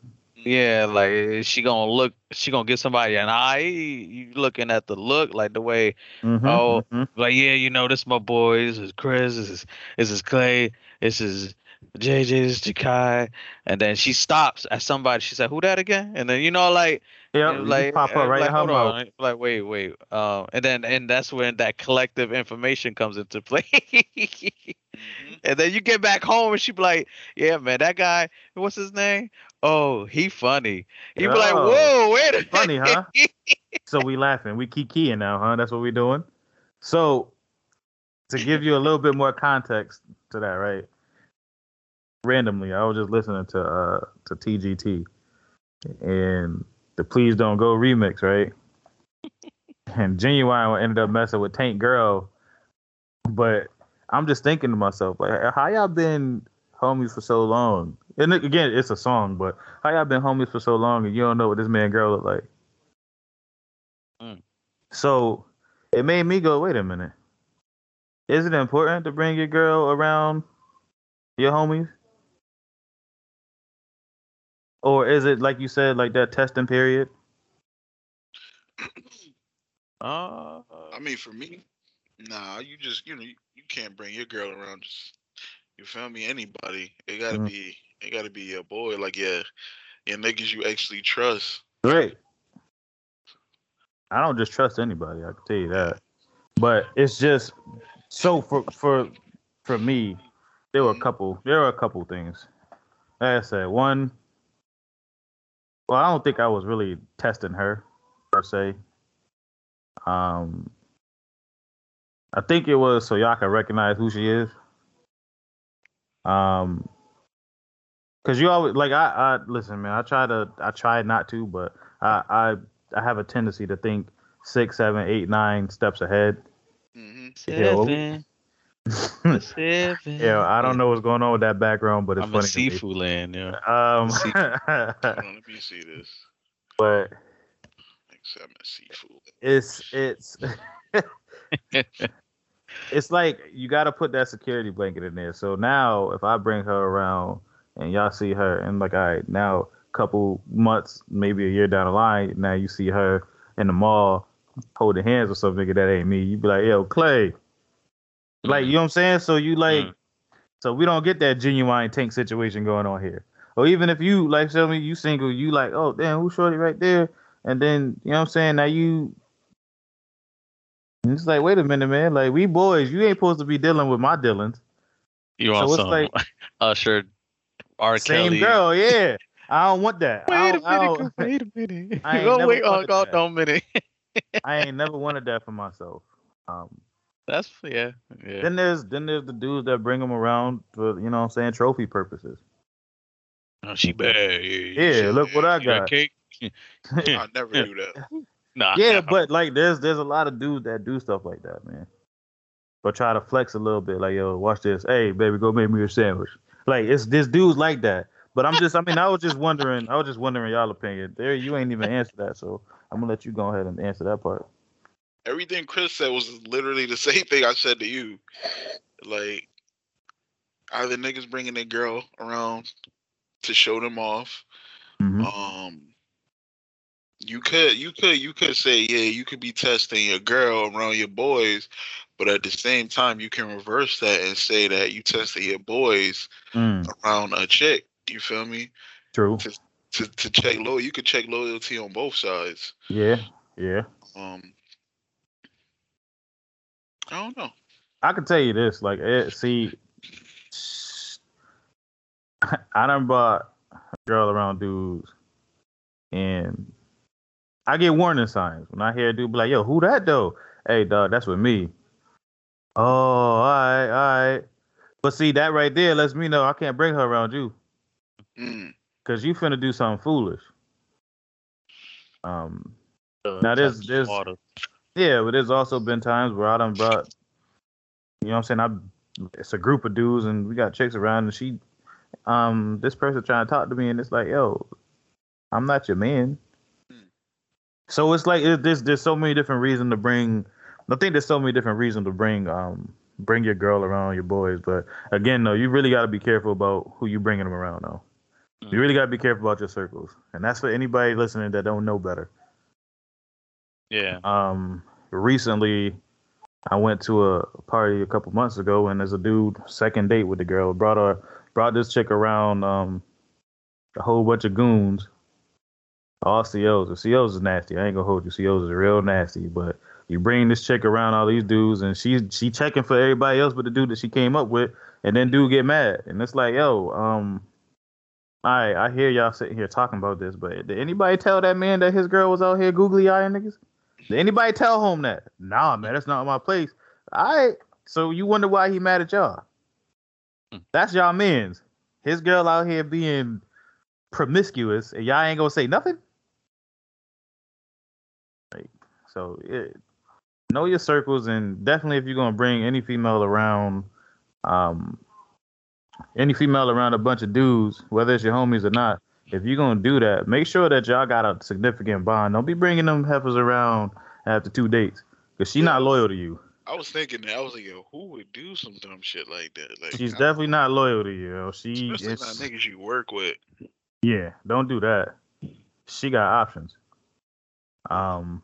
Yeah, like is she gonna look? She gonna give somebody an eye? You looking at the look, like the way, Mhm, Oh. mhm. like yeah, you know, this my boy. This is Chris. This is this is Clay. This is JJ. This is Jakai. And then she stops at somebody. She said, "Who that again?" And then you know, like, Yep, you you like pop up right like, hold mouth. on, like wait, wait. Um, and then and that's when that collective information comes into play. Mhm. And then you get back home and she be like, "Yeah, man, that guy, what's his name? Oh, he funny." You be like, Oh, "Whoa, wait a funny, huh? So we laughing. We kikiing now, huh? That's what we doing. So to give you a little bit more context to that, right? randomly. I was just listening to uh to TGT and the Please Don't Go remix, right? and Ginuwine ended up messing with Tank Girl, but I'm just thinking to myself, like, how y'all been homies for so long? And again, it's a song, but how y'all been homies for so long and you don't know what this man girl look like? Mm. So it made me go, wait a minute. Is it important to bring your girl around your homies? Or is it like you said, like that testing period? Uh, I mean, for me, nah, you just you know you, you can't bring your girl around. Just you feel me? Anybody? It gotta Mhm. be it gotta be your boy. Like yeah, yeah, niggas you actually trust. Right. I don't just trust anybody. I can tell you that. But it's just so for for for me, there were a couple. There were a couple things. Like I said, one. Well, I don't think I was really testing her per se. Um, I think it was so y'all can recognize who she is. Um, Cause you always like I, I listen, man. I try to I try not to, but I I I have a tendency to think six, seven, eight, nine steps ahead. hmm Yeah, well- seven, seven. yeah, I don't know what's going on with that background, but it's I'm in funny. to me. seafood land. Yeah. Um, Hold on, let me see this. but Like seven seafood. it's it's it's like you got to put that security blanket in there. So now, if I bring her around and y'all see her, and like, all right, now couple months, maybe a year down the line, now you see her in the mall holding hands with some nigga that ain't me. You be like, yo, Clay, like you know what I'm saying? So you like, Mm. so we don't get that Ginuwine tank situation going on here. Or even if you like, tell me you single, you like, oh damn, who's shorty right there? And then you know what I'm saying? Now you it's like, wait a minute, man. Like we boys, you ain't supposed to be dealing with my dealings. You So it's some like- Usher, R. Same Kelly? girl, yeah. I don't want that. Wait a minute. don't- Wait a minute. I ain't oh never wait. Oh, wanted that. no, minute. I ain't never wanted that for myself. Um, That's yeah. Yeah. then there's then there's the dudes that bring them around for you know what I'm saying trophy purposes. Oh, she bad. Yeah. Yeah, shit, look what I got got. cake? I never do that. Nah. yeah, but like there's there's a lot of dudes that do stuff like that, man. But try to flex a little bit, like yo, watch this. Hey, baby, go make me a sandwich. Like it's this dudes like that. But I'm just, I mean, I was just wondering, I was just wondering y'all opinion. There, you ain't even answered that, so I'm gonna let you go ahead and answer that part. Everything Chris said was literally the same thing I said to you. Like, either niggas bringing their girl around to show them off. Mhm. Um, you could, you could, you could say, yeah, you could be testing your girl around your boys, but at the same time, you can reverse that and say that you tested your boys Mm, around a chick. You feel me? true. To to check loyalty, you could check loyalty on both sides. Yeah, yeah. Um, I don't know. I can tell you this, like, eh, see, I done brought a girl around dudes, and I get warning signs when I hear a dude be like, "Yo, who that though?" Hey, dog, that's with me. Oh, all right, all right. But see, that right there lets me know I can't bring her around you Mm. because you finna do something foolish. Um, Uh, Now, there's- touch there's- water. Yeah, but there's also been times where I done brought, you know what I'm saying? I, it's a group of dudes and we got chicks around and she, um, this person trying to talk to me and it's like, yo, I'm not your man. Hmm. So it's like it, there's there's so many different reasons to bring. I think there's so many different reasons to bring um bring your girl around your boys, but again, though, you really got to be careful about who you bringing them around. Though, you really got to be careful about your circles, and that's for anybody listening that don't know better. Yeah. Um, recently, I went to a party a couple months ago, and there's a dude second date with the girl. Brought her, brought this chick around. Um, a whole bunch of goons. All COs. The COs is nasty. I ain't gonna hold you. COs is real nasty. But you bring this chick around all these dudes, and she she checking for everybody else but the dude that she came up with, and then dude get mad, and it's like, yo, um. I I hear y'all sitting here talking about this, but did anybody tell that man that his girl was out here googly eyeing niggas? Did anybody tell him that? Nah, man, that's not my place. All right. So you wonder why he mad at y'all? Hmm. That's y'all men's. his girl out here being promiscuous, and y'all ain't gonna say nothing. Like, so it, know your circles, and definitely if you're gonna bring any female around, um, any female around a bunch of dudes, whether it's your homies or not, if you're gonna do that, make sure that y'all got a significant bond. Don't be bringing them heifers around after two dates, cause she not loyal to you. I was thinking that I was like, yo, who would do some dumb shit like that? Like, She's definitely not loyal to you. yo. She especially not niggas you work with. yeah, don't do that. She got options. Um,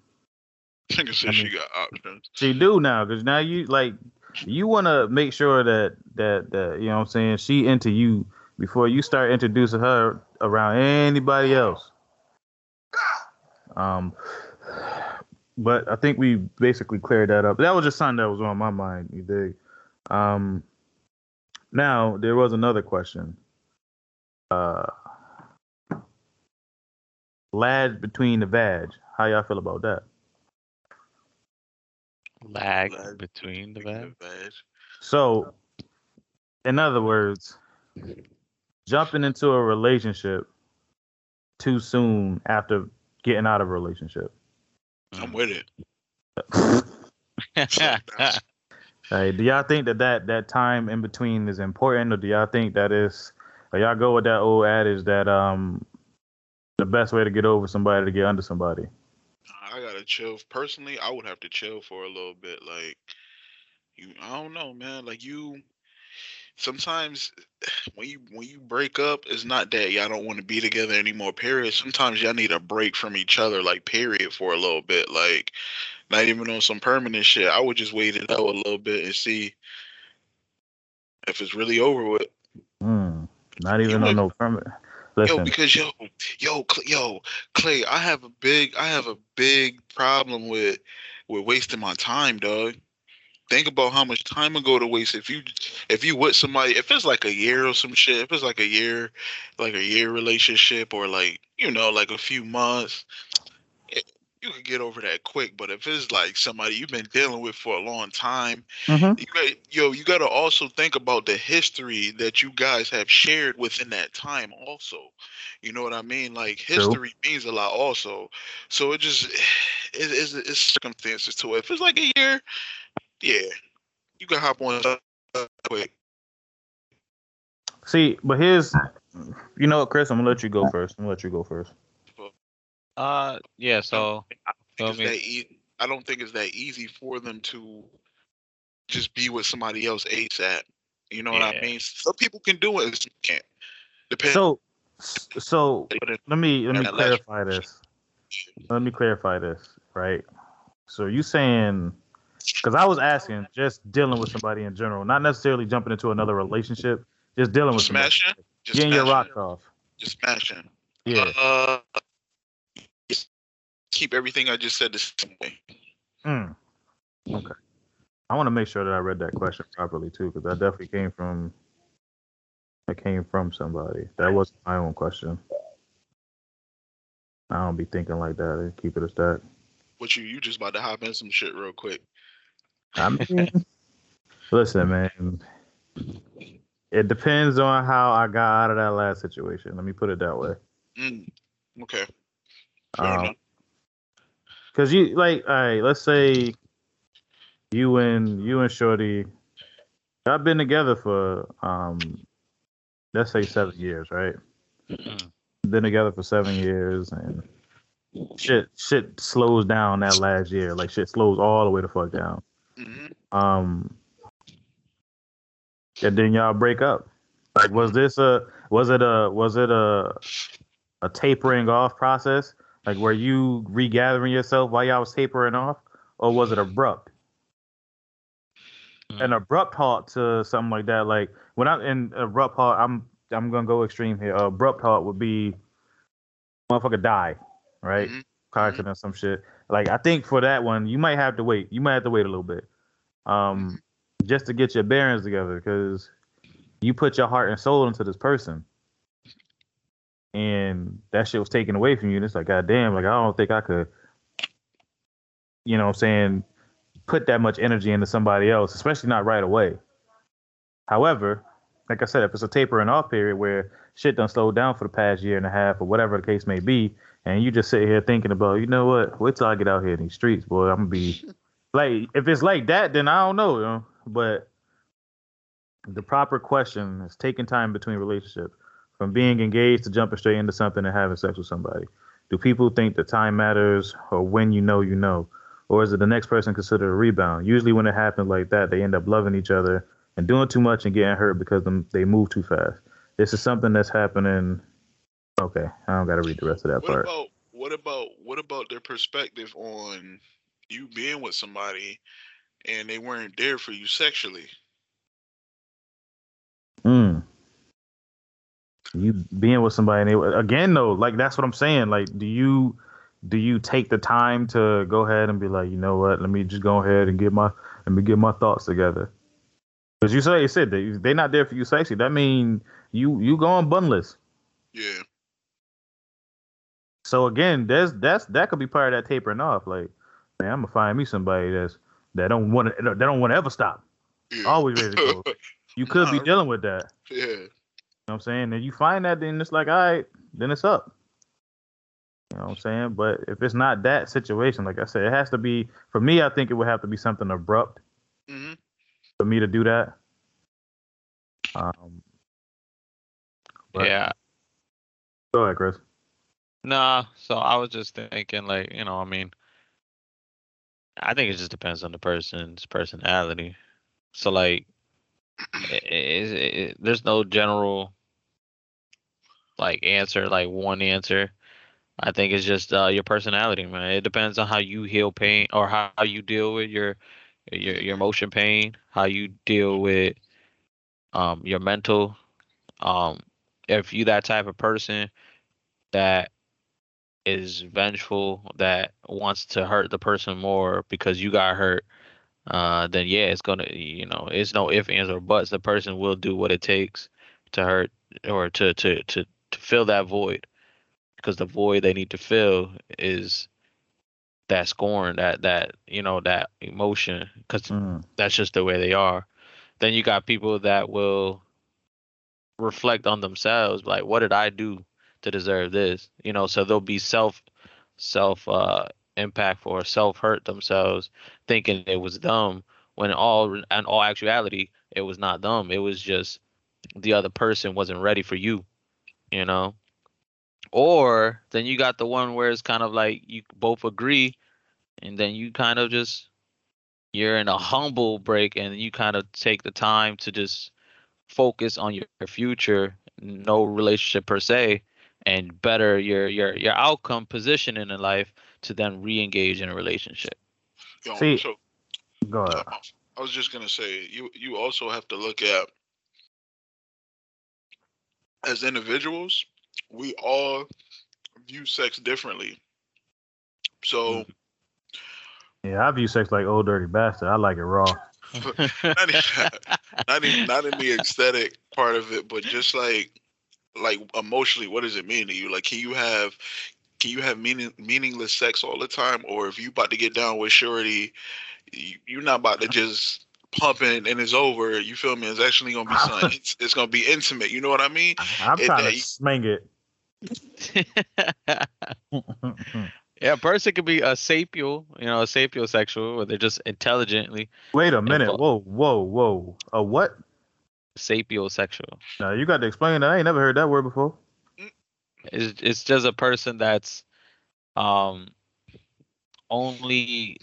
Nigga said I she got options. she do now, cause now you like you want to make sure that that that you know what I'm saying she into you before you start introducing her around anybody else. Um, but I think we basically cleared that up. That was just something that was on my mind. You dig? Um, now there was another question. Uh, lad between the vag. How y'all feel about that? Lag Lag between the Speaking bad. of bad, So, in other words, jumping into a relationship too soon after getting out of a relationship. I'm with it. Hey, do y'all think that, that that time in between is important, or do y'all think that is, or y'all go with that old adage that um, the best way to get over somebody to get under somebody? I gotta chill. Personally, I would have to chill for a little bit. Like, you, I don't know, man. Like you, sometimes when you when you break up, it's not that y'all don't want to be together anymore. Period. Sometimes y'all need a break from each other. Like, period, for a little bit. Like, not even on some permanent shit. I would just wait it out a little bit and see if it's really over with. Hmm. Not even You on would- no permit. Yo, because yo, yo, yo, Clay, I have a big, I have a big problem with, with wasting my time, dog. Think about how much time ago to waste if you, if you with somebody, if it's like a year or some shit, if it's like a year, like a year relationship or like you know like a few months, you can get over that quick. But if it's like somebody you've been dealing with for a long time, Mhm. you got, yo, you got to also think about the history that you guys have shared within that time. Also, you know what I mean? Like history means a lot. Also, so it just it, it's, it's circumstances to it. If it's like a year, yeah, you can hop on quick. see, but here's, you know what, Chris? I'm gonna let you go first. I'm gonna let you go first. Uh, yeah. So I Feel don't think it's that e- I don't think it's that easy for them to just be with somebody else ASAP. You know what I mean? Some people can do it, some can't. Depends. So, so let me let me clarify this. Let me clarify this, right? So you saying because I was asking just dealing with somebody in general, not necessarily jumping into another relationship, just dealing with somebody, smashing, just getting your smashing, rocks off. just smashing. Yeah. Uh, just keep everything I just said the same way. Mm. Okay. I want to make sure that I read that question properly too, because that definitely came from that came from somebody. That wasn't my own question. I don't be thinking like that. I keep it a stack. What you you just about to hop in some shit real quick. I mean, listen, man. It depends on how I got out of that last situation. Let me put it that way. Mm, okay. Um, enough. Cause you like, all right, let's say you and you and Shorty, I've been together for um, let's say seven years, right? Been together for seven years, and shit, shit slows down that last year. Like shit slows all the way the fuck down. hmm Um, and then y'all break up. Like, was this a was it a was it a a tapering off process? Like, were you regathering yourself while y'all was tapering off, or was it abrupt? Mm. An abrupt halt to something like that. Like when I'm in abrupt halt, I'm I'm gonna go extreme here. Uh, abrupt halt would be motherfucker die, right? Mhm. Car accident or some shit. Like I think for that one, you might have to wait. You might have to wait a little bit, um, just to get your bearings together, because you put your heart and soul into this person, and that shit was taken away from you. And it's like, goddamn, like I don't think I could, you know, what I'm saying, put that much energy into somebody else, especially not right away. However, like I said, if it's a tapering off period where shit done slowed down for the past year and a half or whatever the case may be, and you just sit here thinking about, you know what, wait till I get out here in these streets, boy, I'm gonna be like, if it's like that, then I don't know, you know. But the proper question is taking time between relationships, from being engaged to jumping straight into something and having sex with somebody. Do people think that time matters, or when you know, you know? Or is it the next person considered a rebound? Usually, when it happens like that, they end up loving each other and doing too much and getting hurt because them, they move too fast. This is something that's happening. Okay, I don't got to read the rest of that What part. about what about what about their perspective on you being with somebody and they weren't there for you sexually? Mm. You being with somebody and they, again though, like that's what I'm saying. Like, do you do you take the time to go ahead and be like, you know what? Let me just go ahead and get my let me get my thoughts together. Because you say you said they they're not there for you sexy. That mean you you going bunless. Yeah. So again, there's that's that could be part of that tapering off. Like, man, I'm gonna find me somebody that's that don't want to that don't want to ever stop. yeah. Always ready to go. You could be dealing with that. yeah. You know what I'm saying? And you find that, then it's like, all right, then it's up. You know what I'm saying? But if it's not that situation, like I said, it has to be, for me, I think it would have to be something abrupt hmm for me to do that. Um, but- Yeah. Go ahead, Chris. Nah. So I was just thinking, like, you know, I mean, I think it just depends on the person's personality. So, like, there's no general like answer, like one answer. I think it's just uh, your personality, man. It depends on how you heal pain or how, how you deal with your your your emotion pain, how you deal with um your mental. Um, if you that type of person that is vengeful, that wants to hurt the person more because you got hurt, uh, then yeah, it's gonna, you know, it's no ifs, ands, or buts. The person will do what it takes to hurt or to to to to fill that void, because the void they need to fill is that scorn, that that you know that emotion, because Mm. that's just the way they are. Then you got people that will reflect on themselves, like, what did I do to deserve this? You know, so they'll be self self uh impactful or self hurt themselves thinking it was them when all in all actuality it was not them. It was just the other person wasn't ready for you, you know. Or then you got the one where it's kind of like you both agree and then you kind of just you're in a humble break and you kind of take the time to just focus on your, future no relationship per se and better your your your outcome positioning in life to then re-engage in a relationship Yo, See- so Go ahead. I was just gonna say you you also have to look at as individuals, we all view sex differently. So mm-hmm. Yeah, I view sex like Ol' Dirty Bastard. I like it raw. not even, not even not in the aesthetic part of it, but just like like emotionally, what does it mean to you? Like, can you have can you have meaning meaningless sex all the time, or if you about to get down with Shorty, you, you're not about to just pump it and it's over. You feel me? It's actually gonna be something. It's, it's gonna be intimate. You know what I mean? I'm It- trying to smang it. yeah a person could be a sapial you know a sapiosexual where they're just intelligently Wait a minute. fu- Whoa, whoa, whoa. A what? sapiosexual Now you got to explain that. I ain't never heard that word before. It's, it's just a person that's um only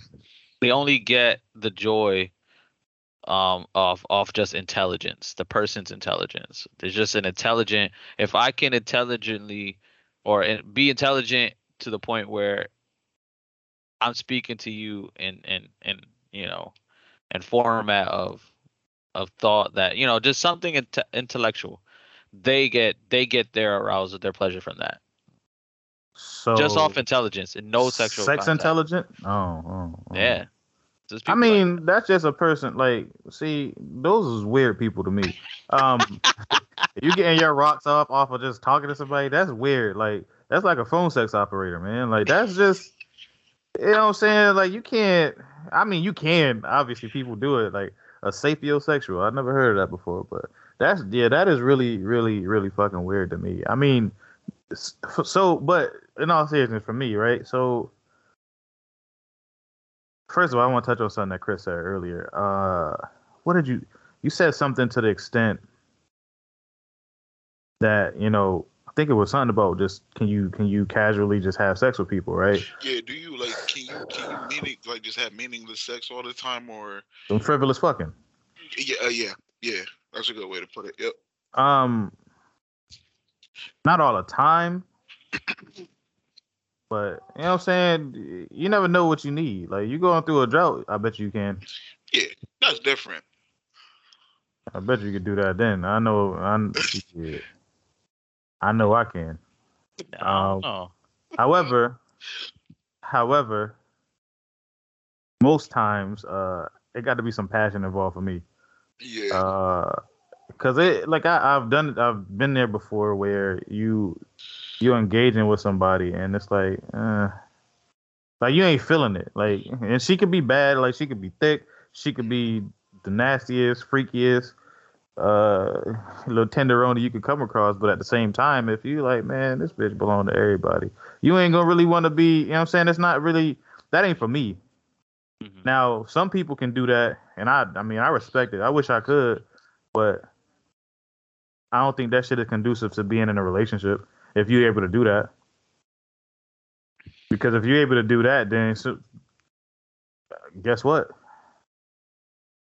they only get the joy um of of just intelligence the person's intelligence. There's just an intelligent if i can intelligently or be intelligent to the point where i'm speaking to you in in in you know in format of of thought that you know just something inte- intellectual they get they get their arousal their pleasure from that So just off intelligence and no sexual sex contact. intelligent. Oh, oh, oh. Yeah. I people like mean, that's just a person. Like, see, those is weird people to me. Um, you getting your rocks off off of just talking to somebody? That's weird. Like, that's like a phone sex operator, man. Like, that's just, you know what I'm saying? Like, you can't. I mean, you can. Obviously, people do it. Like a sapiosexual. I never heard of that before, but That's yeah, that is really, really, really fucking weird to me. I mean, so but in all seriousness, for me, right? So first of all, I want to touch on something that Chris said earlier. Uh, what did you? You said something to the extent that you know. I think it was something about just can you can you casually just have sex with people, right? Yeah, do you like can you can you meaning like just have meaningless sex all the time or Some frivolous fucking. yeah uh, yeah yeah that's a good way to put it. Yep. Um, not all the time, but you know what I'm saying. You never know what you need. Like you going through a drought, I bet you can. Yeah, that's different. I bet you could do that then. I know. I yeah. I know I can. I Um, don't. However, however, most times, uh, it got to be some passion involved for me. Yeah. Uh, cause it like I, I've done it. I've been there before where you you're engaging with somebody and it's like, uh, like you ain't feeling it. Like, and she could be bad. Like she could be thick. She could be the nastiest, freakiest, uh, little tenderoni you could come across. But at the same time, if you like, man, this bitch belong to everybody. You ain't gonna really want to be. You know what I'm saying? It's not really. That ain't for me. Mhm. Now, some people can do that, and I, I mean, I respect it. I wish I could, but I don't think that shit is conducive to being in a relationship. If you're able to do that, because if you're able to do that, then so, guess what?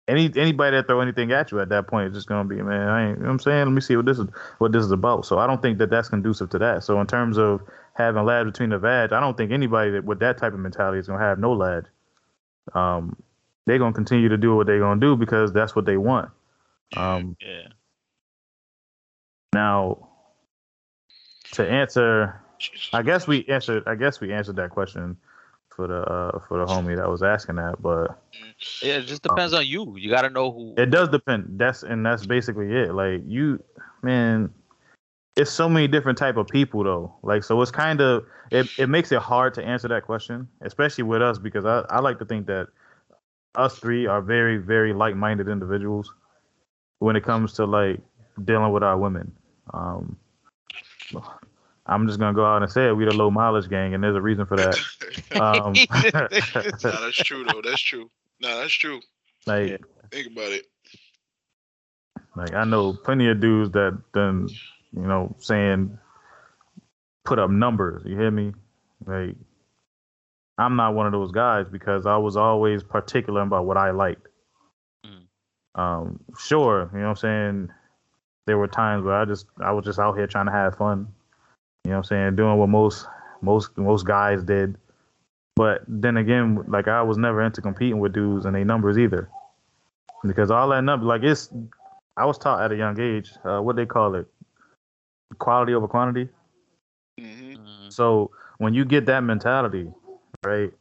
Any anybody that throw anything at you at that point is just gonna be, man. I ain't, you know what I'm saying? Let me see what this is, what this is about. So I don't think that that's conducive to that. So in terms of having lads between the vag, I don't think anybody that with that type of mentality is gonna have no lad um, they're gonna continue to do what they're gonna do because that's what they want. Um, Yeah. now, to answer, I guess we answered. I guess we answered that question for the uh, for the homie that was asking that, but Yeah, it just depends on you. You got to know who. it does depend. That's and that's basically it. Like you, man, it's so many different type of people though. Like so, it's kind of it. It makes it hard to answer that question, especially with us because I I like to think that us three are very very like minded individuals when it comes to like dealing with our women. Um, I'm just gonna go out and say it. We the low mileage gang, and there's a reason for that. Um, Nah, that's true though. That's true. Nah, that's true. like Yeah. Think about it. Like I know plenty of dudes that done, you know, saying put up numbers. You hear me? Like I'm not one of those guys because I was always particular about what I liked. Mhm. Um, sure, you know what I'm saying. There were times where I just I was just out here trying to have fun. You know what I'm saying, doing what most most most guys did. But then again, like I was never into competing with dudes and they numbers either. Because all that number like it's I was taught at a young age, uh, what they call it, quality over quantity. hmm Mhm. So when you get that mentality, right?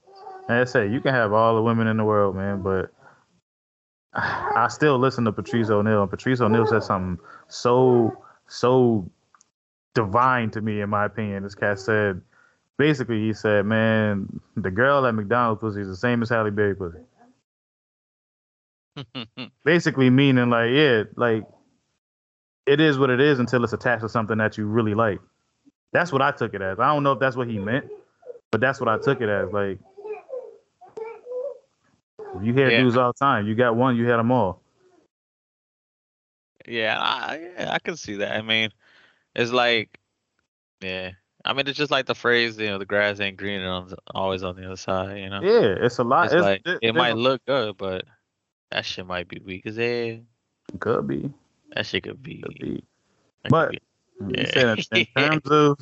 And I say you can have all the women in the world, man, but I still listen to Patrice O'Neal. And Patrice O'Neal said something so so divine to me, in my opinion. This cat said, basically, he said, "Man, the girl at McDonald's pussy is the same as Halle Berry pussy." basically meaning like yeah like it is what it is until it's attached to something that you really like that's what i took it as i don't know if that's what he meant but that's what i took it as like you hear Yeah. dudes all the time you got one you had them all yeah, I, yeah, I can see that. I mean, it's like, yeah. I mean, it's just like the phrase, you know, the grass ain't greener on the, always on the other side. You know, yeah it's a lot it's it's, like it, it might look good, but that shit might be weak as hell. could be, That shit could be. could be. that could But- be- Yeah. said in terms of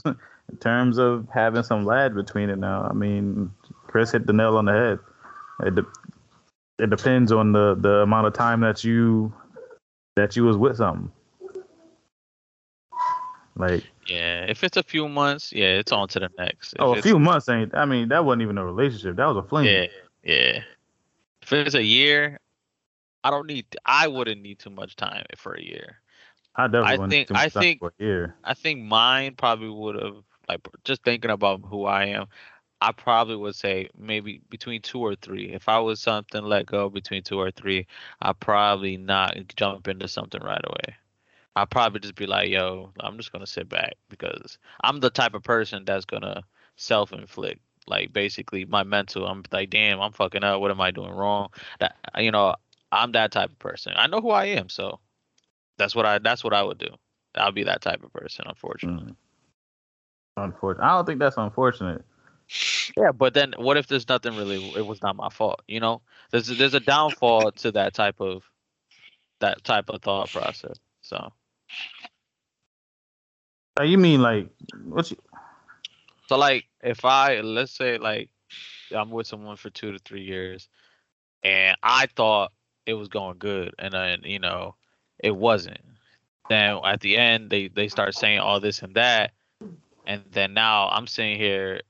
in terms of having some lad between it now i mean chris hit the nail on the head it, de- it depends on the the amount of time that you that you was with something like yeah, if it's a few months, yeah, it's on to the next. If oh a few months ain't i mean that wasn't even a relationship that was a fling Yeah, yeah. If it's a year, I don't need. I wouldn't need too much time for a year. i definitely I wouldn't think- I think- for a year I think mine probably would have like just thinking about who I am. I probably would say maybe between two or three. If I was something let go between two or three, I probably not jump into something right away. I'll probably just be like, yo, I'm just gonna sit back because I'm the type of person that's gonna self inflict. Like basically my mental, I'm like, damn, I'm fucking up. What am I doing wrong? That you know, I'm that type of person. I know who I am, so that's what I that's what I would do. I'll be that type of person, unfortunately. Mm. Unfortunate. I don't think that's unfortunate. Yeah, but then what if there's nothing really? It was not my fault. You know, there's there's a downfall to that type of that type of thought process. So Uh, You mean like what? You, so like if I let's say like I'm with someone for two to three years, and I thought it was going good, and then you know it wasn't. Then at the end they they start saying all this and that, and then now I'm sitting here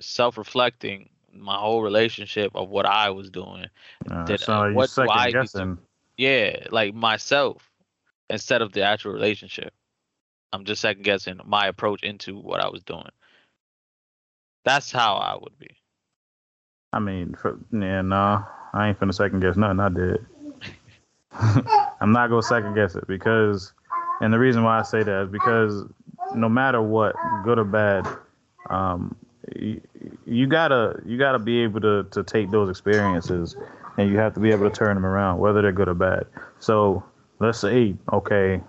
self-reflecting my whole relationship of what I was doing. uh, sound like you what second to- Yeah, like myself instead of the actual relationship. I'm just second guessing my approach into what I was doing. That's how I would be. I mean, for, yeah, no, I ain't finna second guess nothing I did. I'm not gonna second guess it because, and the reason why I say that is because no matter what, good or bad, um, you, you gotta you gotta be able to to take those experiences and you have to be able to turn them around, whether they're good or bad. So let's say, okay,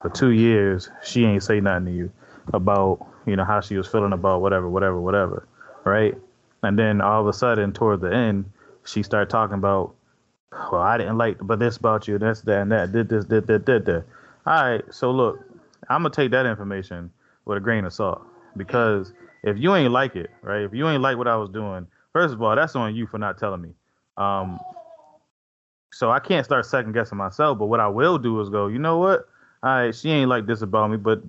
for two years she ain't say nothing to you about you know how she was feeling about whatever, whatever, whatever, right? And then all of a sudden, toward the end, she started talking about, well, I didn't like, but this about you, this, that, and that, did this, did that, did that. All right, so look, I'm gonna take that information with a grain of salt because if you ain't like it, right? If you ain't like what I was doing, first of all, that's on you for not telling me. Um, so I can't start second guessing myself. But what I will do is go, you know what? All right, she ain't like this about me, but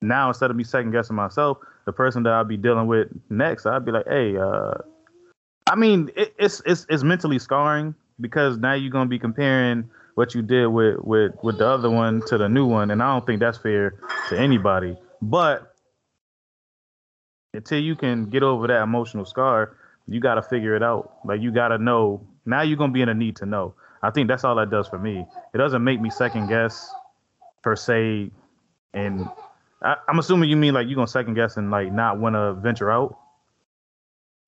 now instead of me second guessing myself, the person that I'll be dealing with next, I'll be like, hey, uh, I mean, it, it's it's it's mentally scarring because now you're gonna be comparing what you did with with with the other one to the new one, and I don't think that's fair to anybody. But until you can get over that emotional scar, you got to figure it out. Like you got to know. Now you're gonna be in a need to know. I think that's all that does for me. It doesn't make me second guess per se, and I, I'm assuming you mean like you're gonna second guess and like not want to venture out.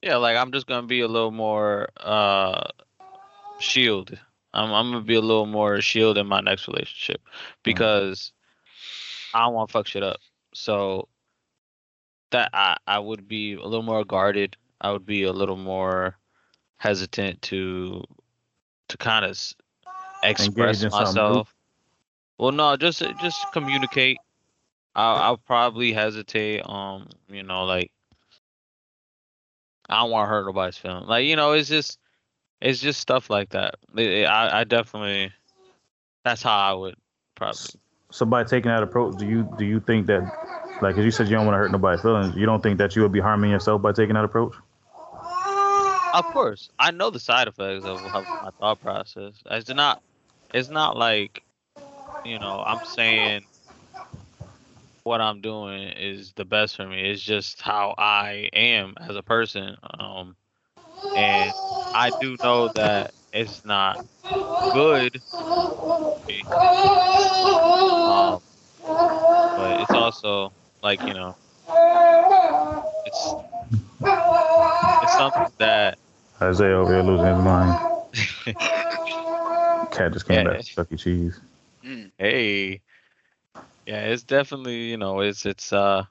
Yeah, like I'm just gonna be a little more uh shield. I'm I'm gonna be a little more shield in my next relationship because I don't want to fuck shit up. So that I I would be a little more guarded. I would be a little more hesitant to to kind of express in something new? myself. Well, no, just just communicate. I'll I'll probably hesitate. Um, you know, like I don't want to hurt nobody's feeling. Like you know, it's just it's just stuff like that. I I definitely that's how I would probably. So by taking that approach, do you do you think that, like, as you said, you don't want to hurt nobody's feelings, you don't think that you would be harming yourself by taking that approach? Of course, I know the side effects of, of my thought process. It's not. It's not like, you know, I'm saying what I'm doing is the best for me. It's just how I am as a person. Um, and I do know that it's not good. Um, but it's also like you know, it's it's something that Isaiah over here losing his mind. Cat just came Yeah. back from Chuck E. Cheese. Mm. Hey. Yeah, it's definitely, you know, it's it's uh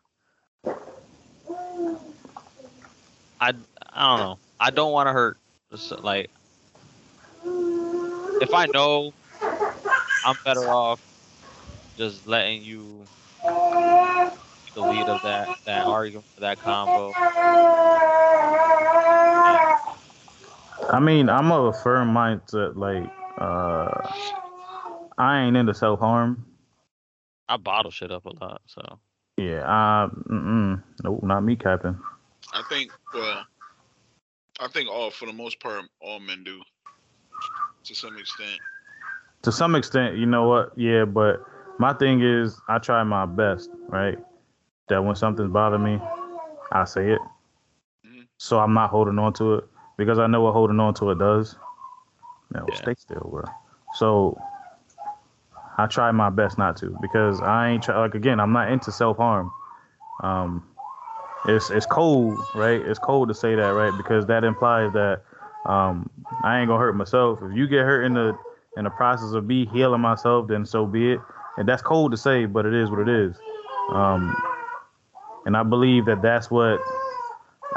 I I don't know. I don't want to hurt like if I know I'm better off just letting you the lead of that that argument that combo. I mean, I'm of a firm mindset. Like, uh, I ain't into self harm. I bottle shit up a lot, so Yeah, uh, mm-mm. nope, not me, Captain. I think well, I think all for the most part all men do to some extent. To some extent, you know what? Yeah, but my thing is, I try my best, right? That when something's bothering me, I say it. Mhm. So I'm not holding on to it because I know what holding on to it does. No, Yeah. stay still, bro. So I try my best not to because I ain't try, like again I'm not into self harm. Um, it's it's cold, right? It's cold to say that, right? Because that implies that um, I ain't gonna hurt myself. If you get hurt in the in the process of me healing myself, then so be it. And that's cold to say, but it is what it is. Um, and I believe that that's what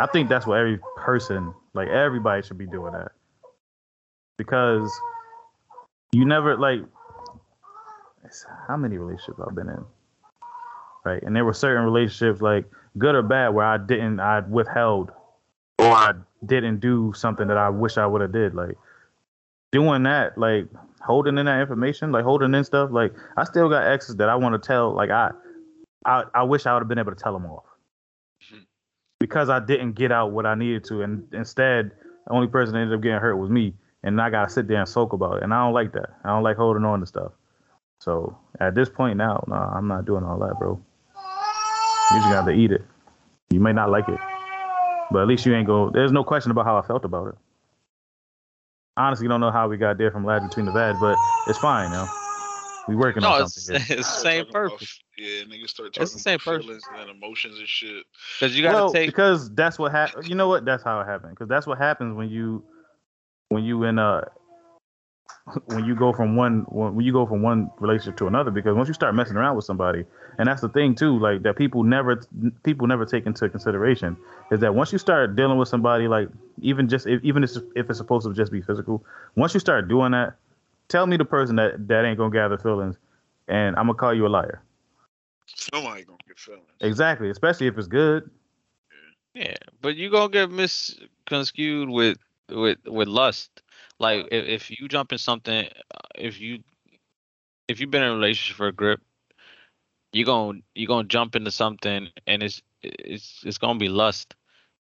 I think that's what every person, like everybody, should be doing that because you never like how many relationships I've been in, right? And there were certain relationships, like good or bad, where I didn't, I withheld, or I didn't do something that I wish I would have did. Like doing that, like holding in that information, like holding in stuff. Like I still got exes that I want to tell. Like I, I, I wish I would have been able to tell them off because I didn't get out what I needed to, and instead, the only person that ended up getting hurt was me, and I gotta sit there and soak about it, and I don't like that. I don't like holding on to stuff. So at this point now, no, I'm not doing all that, bro. You just gotta eat it. You may not like it, but at least you ain't go. There's no question about how I felt about it. Honestly, don't know how we got there from lad between the bad, but it's fine now. We working No, on it's, something here. it's the same talking about- purpose. Yeah, niggas start talking It's talking the same about purpose. feelings and emotions and shit. Because you gotta well, take. because that's what happened. You know what? That's how it happened. Because that's what happens when you, when you in a, when you go from one when you go from one relationship to another. Because once you start messing around with somebody, and that's the thing too, like that people never people never take into consideration is that once you start dealing with somebody, like even just if, even if, if it's supposed to just be physical, once you start doing that, tell me the person that that ain't gonna gather feelings, and I'm gonna call you a liar. Somebody gonna get feelings. Exactly, especially if it's good. Yeah, but you gonna get misconstrued with with with lust. Like if, if you jump in something, uh, if you if you've been in a relationship for a grip, you're gonna you're gonna jump into something and it's it's it's gonna be lust.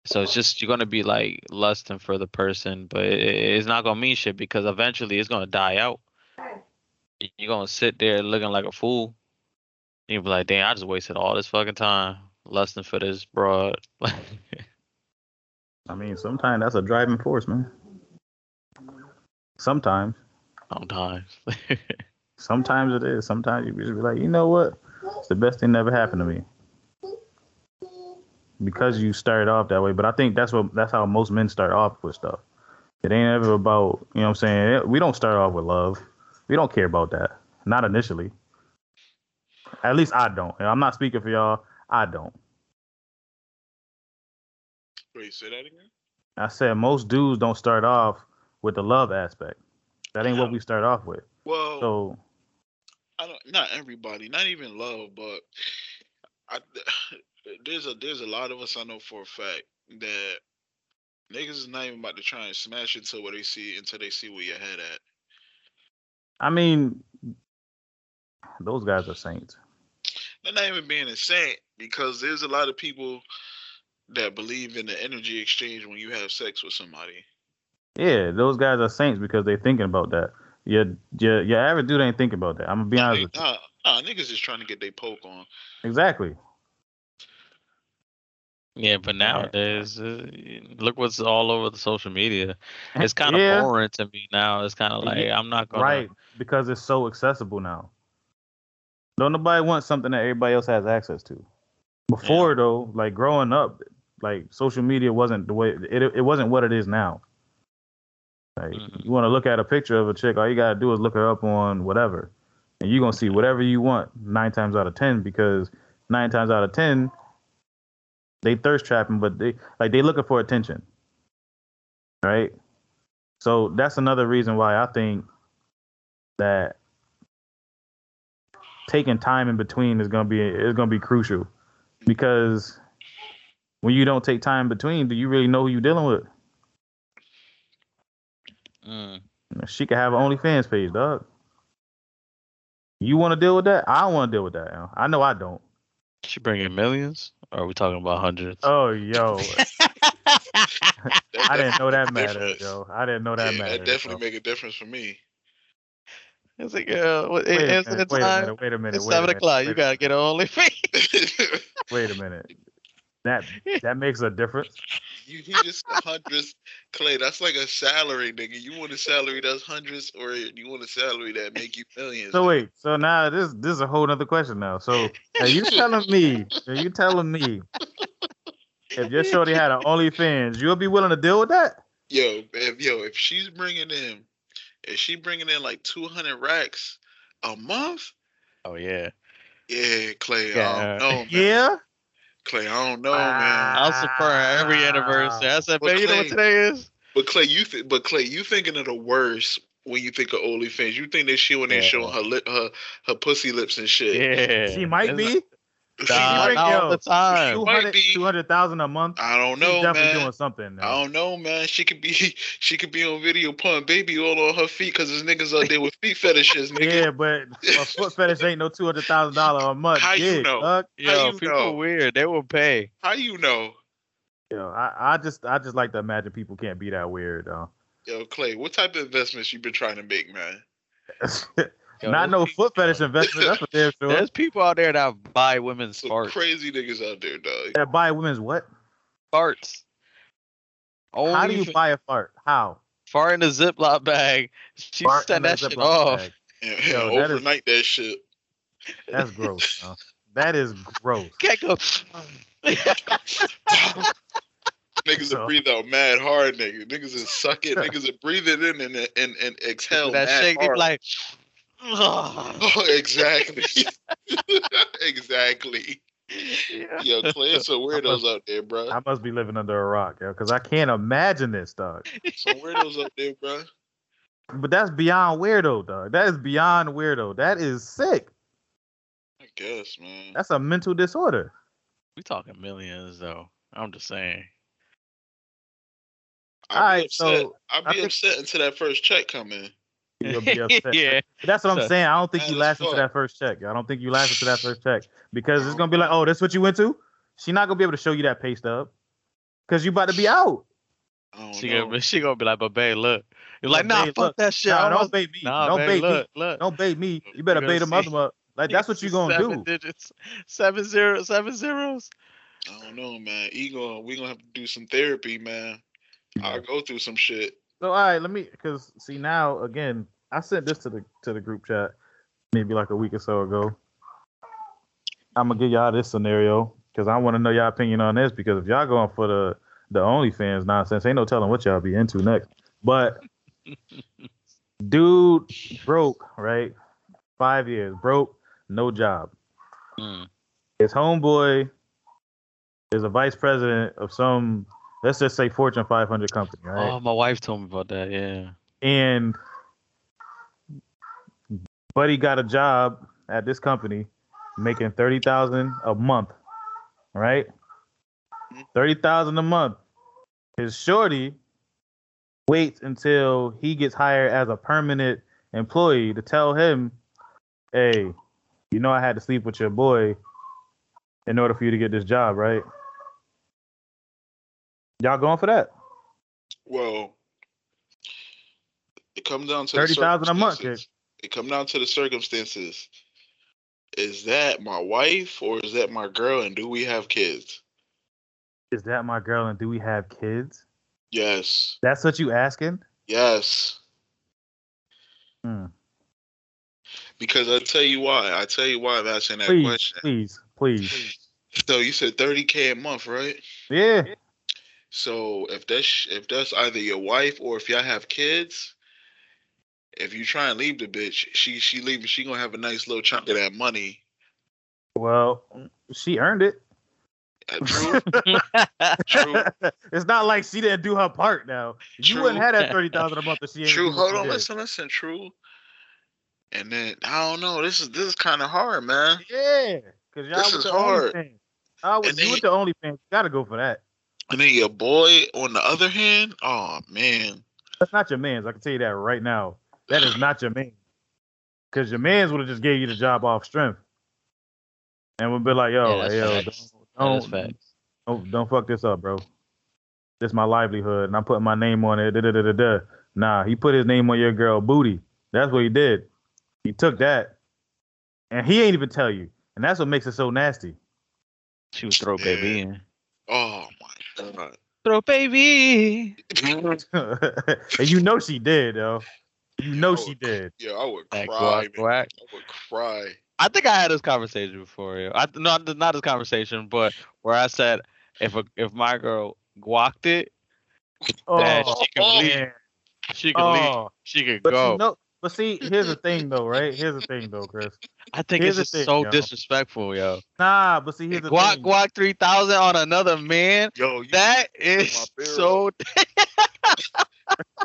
So it's just you're gonna be like lusting for the person, but it, it's not gonna mean shit because eventually it's gonna die out. You're gonna sit there looking like a fool. You'll be like, damn, I just wasted all this fucking time lusting for this broad. I mean, sometimes that's a driving force, man. Sometimes, Sometimes. sometimes it is. Sometimes you just be like, you know what? It's the best thing that ever happened to me. Because you started off that way, but I think that's what that's how most men start off with stuff. It ain't ever about, you know what I'm saying? We don't start off with love. We don't care about that. Not initially. At least I don't. And I'm not speaking for y'all. I don't. Wait, say that again? I said most dudes don't start off with the love aspect. That ain't what we start off with. Well, So I don't. Not everybody. Not even love, but I. There's a there's a lot of us I know for a fact that niggas is not even about to try and smash into what they see until they see where your head at. I mean, those guys are saints. They're not even being a saint because there's a lot of people that believe in the energy exchange when you have sex with somebody. Yeah, those guys are saints because they're thinking about that. Your your your average dude ain't thinking about that. I'm gonna be honest with you. Nah, nah, niggas just trying to get their poke on. Exactly. yeah, but nowadays, uh, look what's all over the social media. It's kind of Yeah, boring to me now. It's kind of like Yeah, I'm not gonna. right because it's so accessible now. Don't nobody want something that everybody else has access to. Before though, like growing up, like social media wasn't the way it it wasn't what it is now. Like Mhm. you want to look at a picture of a chick, all you gotta do is look her up on whatever, and you're gonna see whatever you want nine times out of ten because nine times out of ten they thirst trapping, but they like they looking for attention, right? So that's another reason why I think that taking time in between is gonna be is gonna be crucial because when you don't take time between, do you really know who you're dealing with? Mm. She could have an OnlyFans page, dog. You want to deal with that? I don't want to deal with that. Yo. I know I don't. She bringing millions, or are we talking about hundreds? Oh, yo, I didn't know that make mattered, difference. yo. I didn't know that yeah, mattered. that definitely yo. make a difference for me. It's like, uh, what, Wait a answer the minute, wait a minute, wait a minute, It's wait seven minute, o'clock. wait You gotta minute, get on OnlyFans. Wait a minute. That that makes a difference. You he just said hundreds, Clay. That's like a salary, nigga. You want a salary that's hundreds, or you want a salary that make you millions? So wait, so now this this is a whole other question now. So are you telling me? Are you telling me if your shorty had an OnlyFans, you'll be willing to deal with that? Yo, if yo, if she's bringing in, if she bringing in like two hundred racks a month, Oh yeah. yeah, Clay. I Yeah. don't know, man. Yeah. Clay. I don't know, man. I'll support her every anniversary. I said, But babe, you know what Clay- today is? But Clay, you think, but Clay, you thinking of the worst when you think of OnlyFans. You think that she when they Yeah. showing her lip, her her pussy lips and shit. Yeah. She might It's be. She Nah, bring- not all the time. She might 200 be. 200,000 a month. I don't know, She's know, definitely man. doing something. Now. I don't know, man. She could be she could be on video putting baby all on her feet because there's niggas out there with feet fetishes, nigga. Yeah, but a foot fetish ain't no two hundred thousand dollar a month. How you gig, know? dog. How Yo, you people know? weird. They will pay. How you know? Yo, I, I just I just like to imagine people can't be that weird though. Yo, Clay, what type of investments you been trying to make, man? Yo, Not no foot fetish investment. That's what they're sure. There's people out there that buy women's Some farts. crazy niggas out there, dog. That buy women's what? Farts. Only How do you f- buy a fart? How? fart in a Ziploc bag? She Fart sent that shit off. bag. And, Yo, and that is- overnight that shit. That's gross. yo. That is gross. Can't go. Niggas So- that breathe out mad hard, nigga. Niggas that suck it. Niggas are breathe it in and and, and exhale that mad shake. Be hard. like. Oh, exactly. exactly. Yeah. Yo, Clay, it's some weirdos out there, bro. I must be living under a rock, yo, because I can't imagine this, dog. Some weirdos out there, bro. But that's beyond weirdo, dog. That is beyond weirdo. That is sick. I guess, man. That's a mental disorder. We talking millions though. I'm just saying. I'd be Alright, upset. so I'd I be think- upset until that first check come in. You'll be upset. yeah. But that's what I'm So- saying. I don't think you Mad as lasted to that first check. I don't think you lasted to that first check because it's gonna be like, oh, that's what you went to. She not gonna be able to show you that pay stub because you about to be out. I She know. gonna, be, she gonna be like, but babe, look. You're like, nah, babe, fuck look. that shit. Nah, don't want- bait me. Nah, don't babe, bait look, me. look. Don't bait me. You better bait gonna them other up. Like that's what you're gonna seven do. Digits, seven zero, seven zeros. I don't know, man. Ego, we gonna have to do some therapy, man. I'll go through some shit. So all right, let me because see now again, I sent this to the to the group chat maybe like a week or so ago. I'm gonna give y'all this scenario because I want to know y'all opinion on this because if y'all going for the the OnlyFans nonsense, ain't no telling what y'all be into next. But dude broke right, five years broke, no job. Mm. His homeboy is a vice president of some let's just say Fortune 500 company, right? Oh, my wife told me about that. Yeah. and buddy got a job at this company making 30,000 a month right mm-hmm. 30,000 a month his shorty waits until he gets hired as a permanent employee to tell him hey you know I had to sleep with your boy in order for you to get this job right y'all going for that Well, it comes down to the 30,000 a month, circumstances. It comes down to the circumstances. Is that my wife or is that my girl? And do we have kids? is that my girl and do we have kids Yes. that's what you asking Yes. Hmm. Because I tell you why. I tell you why I'm asking that please, question. please, please. So you said 30k a month, right? Yeah, So if that's if that's either your wife or if y'all have kids, if you try and leave the bitch, she she leaving, she gonna have a nice little chunk of that money. well, she earned it. Uh, True, true, it's not like she didn't do her part. Now you wouldn't have that thirty thousand a month if she true. Hold on, did. listen, listen, true. And then I don't know. This is this is kind of hard, man. Yeah, because y'all This with is the hard. OnlyFans. I was And you then- with the OnlyFans. You gotta go for that. And then your boy, on the other hand, oh man, That's not your man's. I can tell you that right now. That is not your man. Because your man's would have just gave you the job off strength, and would be like, "Yo, Yeah, that's hey, yo, facts. don't, don't, facts. don't, don't fuck this up, bro. This my livelihood, and I'm putting my name on it. Da, da, da, da, da. Nah, he put his name on your girl booty. That's what he did. He took that, and he ain't even tell you, and that's what makes it so nasty. She was throw baby in. Oh. Throw baby. and you know she did, though. You know she did. Yeah, I would cry. That guac, I would cry. I think I had this conversation before. Yeah. I not not this conversation, but where I said if a, if my girl guacked it, oh, that Oh, she can leave. man. She can leave. Oh, She could but go. you know, but see, here's the thing, though, right? Here's the thing, though, Chris. I think here's it's just thing, so yo. disrespectful, yo. Nah, but see, here's the Guac thing. guac three thousand on another man. Yo, you, That my is barrel. so.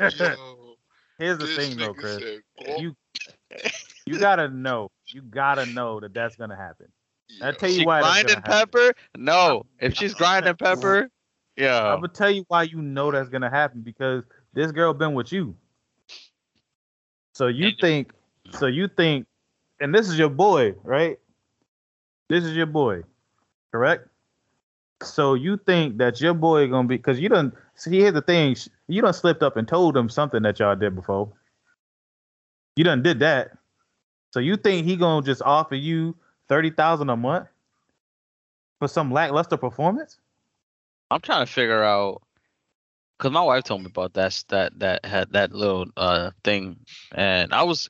yo, here's the thing, though, Chris. said, You you gotta know. You gotta know that that's gonna happen. I tell you She why. that's grinding gonna happen. pepper? No. If she's grinding pepper, yeah. I'm gonna tell you why you know that's gonna happen because this girl been with you. So you think, so you think, and this is your boy, right? This is your boy, correct? So you think that your boy gonna be because you don't see here's the thing, you don't slipped up and told him something that y'all did before. You done did that. So you think he gonna just offer you thirty thousand a month for some lackluster performance? I'm trying to figure out because my wife told me about that that that had that little uh thing, and I was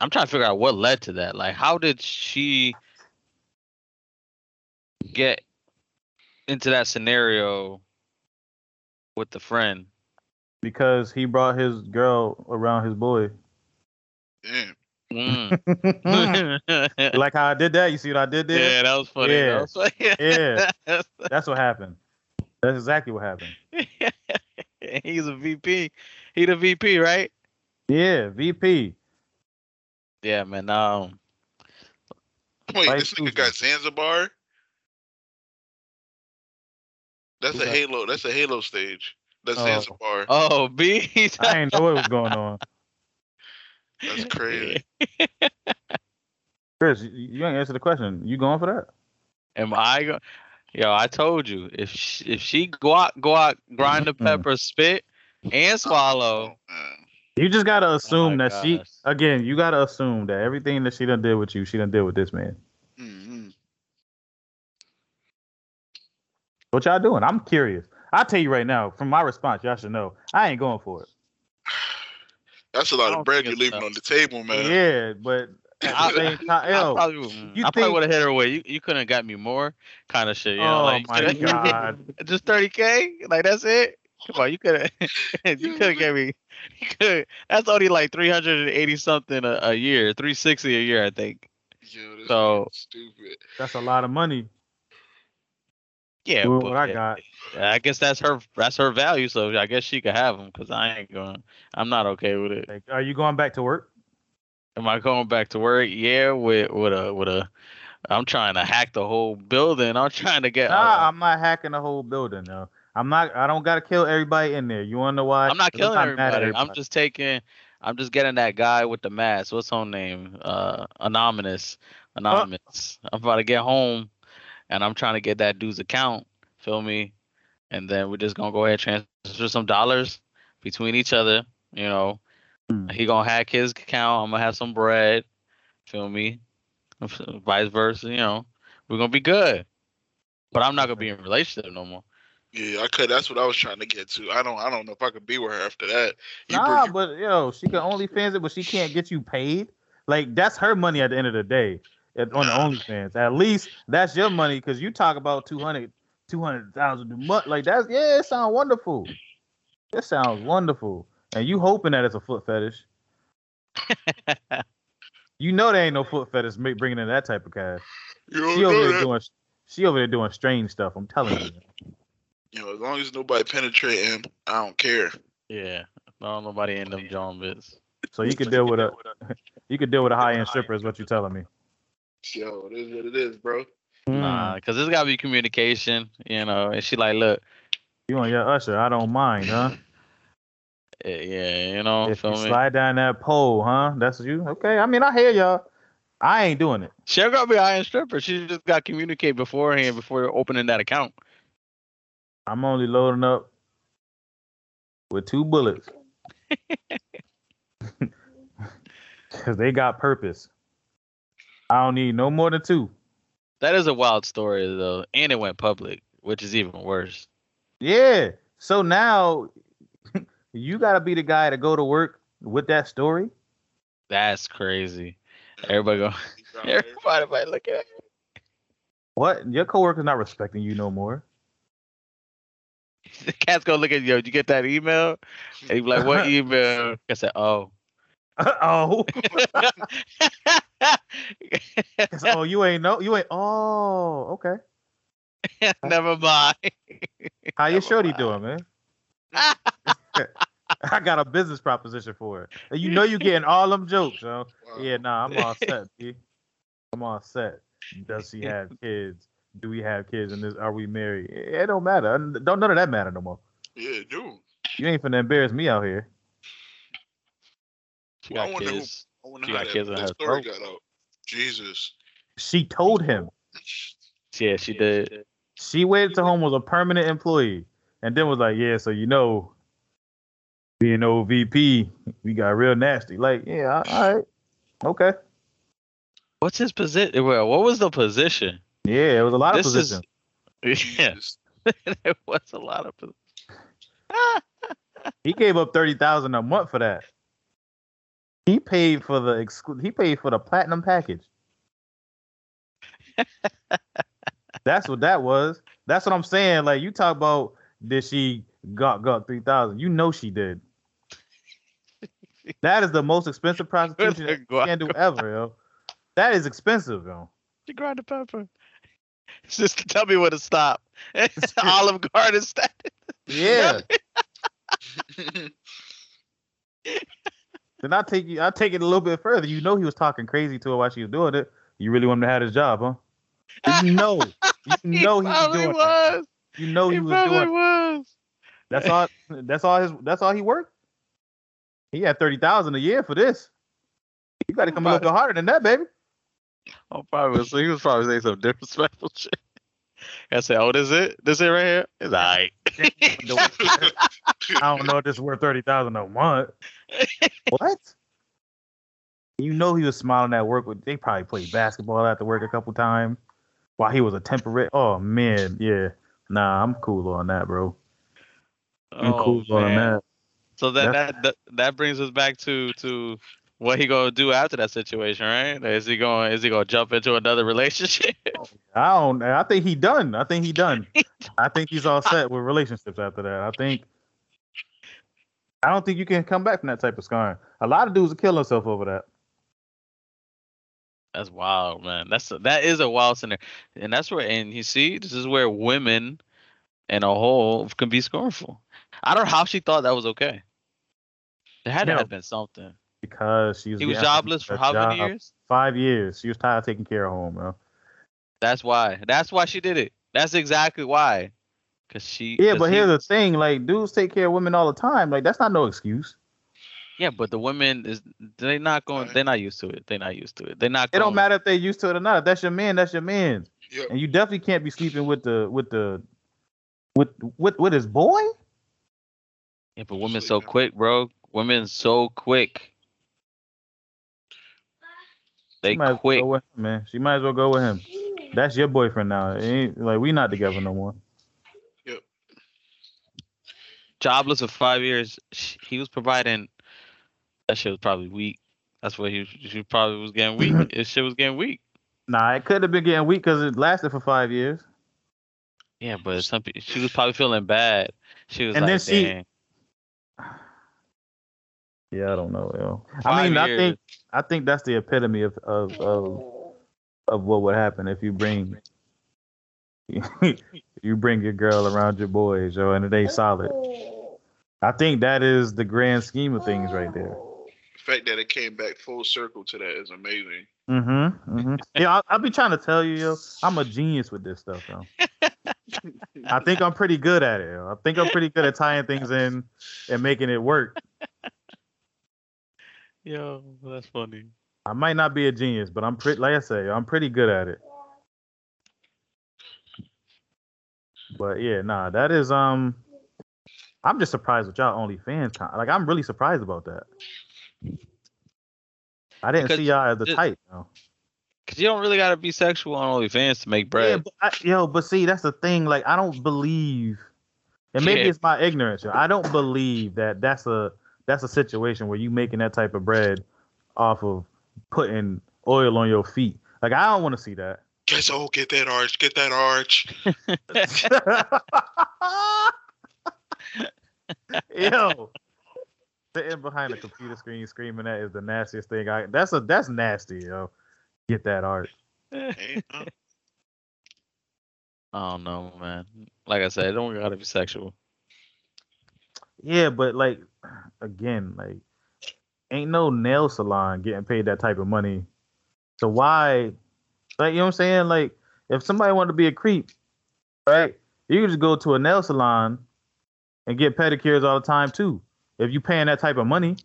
I'm trying to figure out what led to that. Like, how did she get into that scenario with the friend? because he brought his girl around his boy. Damn. Mm. like how I did that? You see what I did there? yeah, that was funny. Yeah. That was funny. Yeah. That's what happened. That's exactly what happened. He's a VP. He the VP, right? Yeah, VP. Yeah, man. Um, Wait, Vice this nigga got Zanzibar. That's Who's a that? Halo. That's a Halo stage. That's Oh. Zanzibar. oh, B. I didn't know what was going on. That's crazy. Chris, you, you ain't answer the question. You going for that? Am I go? Yo, I told you if she, if she guac guac grind the pepper, spit, and swallow. Oh. You just gotta assume my that she again, you gotta assume that everything that she done did with you, she done did with this man. Mhm. What y'all doing? I'm curious. I'll tell you right now, from my response, y'all should know. I ain't going for it. That's a lot of bread you're leaving tough. on the table, man. Yeah, but at I- the same I yo, probably, you I probably would have hit her away. You you couldn't have got me more kind of shit. You know, oh like my god. just thirty k. Like that's it. Come on, you could have you could have gave me. You could. That's only like three hundred and eighty something a, a year, three sixty a year, I think. Yo, So- stupid. That's a lot of money. Yeah, Doing but what I yeah, got. I guess that's her that's her value. So I guess she could have them because I ain't going. I'm not okay with it. Like, are you going back to work? Am I going back to work? Yeah, with with a with a. I'm trying to hack the whole building. I'm trying to get. Nah, uh, I'm not hacking the whole building. though. I'm not. I don't gotta kill everybody in there. You wanna know why? I'm not killing mad at everybody. I'm just taking. I'm just getting that guy with the mask. What's her name? Uh, anonymous. Anonymous. I'm about to get home, and I'm trying to get that dude's account. Feel me? And then we're just gonna go ahead and transfer some dollars between each other. You know, He gonna hack his account. I'm gonna have some bread. Feel me? Vice versa. You know, we're gonna be good. But I'm not gonna be in a relationship no more. Yeah, I could. That's what I was trying to get to. I don't. I don't know if I could be with her after that. You bring- Nah, you- but yo, she can only fans it, but she can't get you paid. Like that's her money at the end of the day at, on the Nah. OnlyFans. At least that's your money because you talk about 200 200,000 a month. Like that's yeah, it sounds wonderful. It sounds wonderful, and you hoping that it's a foot fetish. You know there ain't no foot fetish ma- bringing in that type of cash. She over there that. doing she over there doing strange stuff. I'm telling you. You know, as long as nobody penetrating, I don't care. Yeah. No, nobody in them John bits. So you could deal with a you could deal with a high end stripper is what you're telling me. Yo, it is what it is, bro. Nah, hmm. because there's gotta be communication, you know. And she like, look, You on your usher? I don't mind, huh? Yeah, you know, if you me. slide down that pole, huh? That's you. Okay. I mean, I hear y'all. I ain't doing it. She gonna be high-end stripper. She just got to communicate beforehand before opening that account. I'm only loading up with two bullets. Cause they got purpose. I don't need no more than two. That is a wild story though, and it went public, which is even worse. Yeah. So now you gotta be the guy to go to work with that story. That's crazy. Everybody go. Everybody might look at it. What? Your coworker's not respecting you no more. The cat's gonna look at you. Did you get that email? And he be like, "What email?" I said, "Oh." oh. oh, you ain't know. You ain't. Oh, okay. Never mind. How your Never shorty mind. doing, man? I got a business proposition for her. And you know you getting all them jokes, yo. Yeah, nah, I'm all set. B. I'm all set. Does she have kids? Do we have kids? And this, are we married? It don't matter. Don't none of that matter no more. Yeah, dude. You ain't finna embarrass me out here. She Well, I got wonder who- kids. I wonder She how got that, kids in that her story throat. got out. Jesus. She told him. Yeah, she did. She waited till home was a permanent employee, and then was like, "Yeah, so you know, being OVP, we got real nasty." Like, yeah, all right, okay, What's his position? Well, what was the position? yeah, it was a lot of This is- positions. Yeah, Jesus. there was a lot of. Position. He gave up thirty thousand a month for that. He paid for the exclu- He paid for the platinum package. That's what that was. That's what I'm saying. Like you talk about, did she got got three thousand? You know she did. That is the most expensive prostitution that you can do ever, yo. That is expensive, yo. She grind the pepper. Just tell me where to stop. It's Olive Garden stand. Yeah. Then I take you. I take it a little bit further. You know he was talking crazy to her while she was doing it. You really want him to have his job, huh? You know, you know he, was doing. It. was. You know he, he was doing. was. That's all. That's all his. That's all he worked. He had thirty thousand a year for this. You got to come a little bit harder than that, baby. Oh, probably was. He was probably saying some disrespectful shit. I said, "Oh, this it? This it right here? It's all right." I don't know if this is worth thirty thousand a month. what? You know he was smiling at work. With, they probably played basketball after work a couple times while he was a temporary. Oh man, yeah. Nah, I'm cool on that, bro. I'm Oh, cool on that. So that, That's- that that that brings us back to to what he gonna do after that situation, right? Is he going is he gonna jump into another relationship? I don't. I think he done. I think he done. I think he's all set with relationships after that. I think. I don't think you can come back from that type of scarring. A lot of dudes will kill themselves over that. That's wild, man. That's a, that is a wild scenario, and that's where and you see this is where women, in a whole, can be scornful. I don't know how she thought that was okay. There had to have been something. because she was He was jobless for a how many years? Five years. She was tired of taking care of home, man. That's why. That's why she did it. That's exactly why. Cause she. Yeah, 'cause but he- here's the thing: like dudes take care of women all the time. Like that's not no excuse. Yeah, but the women is they're not going. They're not used to it. They're not used to it. They're not. It don't matter if they're used to it or not. If that's your man, that's your man. Yep. And you definitely can't be sleeping with the with the with with with his boy. Yeah, but women so Sleeping. quick, bro. Women so quick. They She might as well quick. him, man. She might as well go with him. That's your boyfriend now. It ain't, like we not together no more. Jobless for five years. He was providing. That shit was probably weak. That's what he. She probably was getting weak. His shit was getting weak. Nah, it could have been getting weak because it lasted for five years. Yeah, but some people. She was probably feeling bad. She was And then like, she- "Dang." Yeah, I don't know, yo. I Five mean, I think I think that's the epitome of of of, of what would happen if you bring you bring your girl around your boys, yo, and it ain't solid. I think that is the grand scheme of things right there. The fact that it came back full circle to that is amazing. Mm-hmm. mm-hmm. Yeah, I, I'll be trying to tell you, yo, I'm a genius with this stuff, yo. I think I'm pretty good at it. Yo. I think I'm pretty good at tying things in and making it work. Yo, that's funny. I might not be a genius, but I'm pretty. Like I say, I'm pretty good at it. But yeah, nah, that is um. I'm just surprised with y'all OnlyFans. Con- like I'm really surprised about that. I didn't Because see y'all as the it- type. Yo. Cause you don't really gotta be sexual on OnlyFans to make Yeah, bread. but I, yo, but see, that's the thing. Like I don't believe and maybe Yeah. it's my ignorance. yo. I don't believe that that's a that's a situation where you making that type of bread off of putting oil on your feet. Like I don't want to see that. Guess oh, get that arch, get that arch. Yo, sitting behind a computer screen screaming that is the nastiest thing. I that's a that's nasty, yo. Get that arch. I don't know, man. Like I said, it don't gotta be sexual. Yeah, but like again, like ain't no nail salon getting paid that type of money. So why like you know what I'm saying? Like if somebody wanted to be a creep, right? You just go to a nail salon and get pedicures all the time too. If you paying that type of money.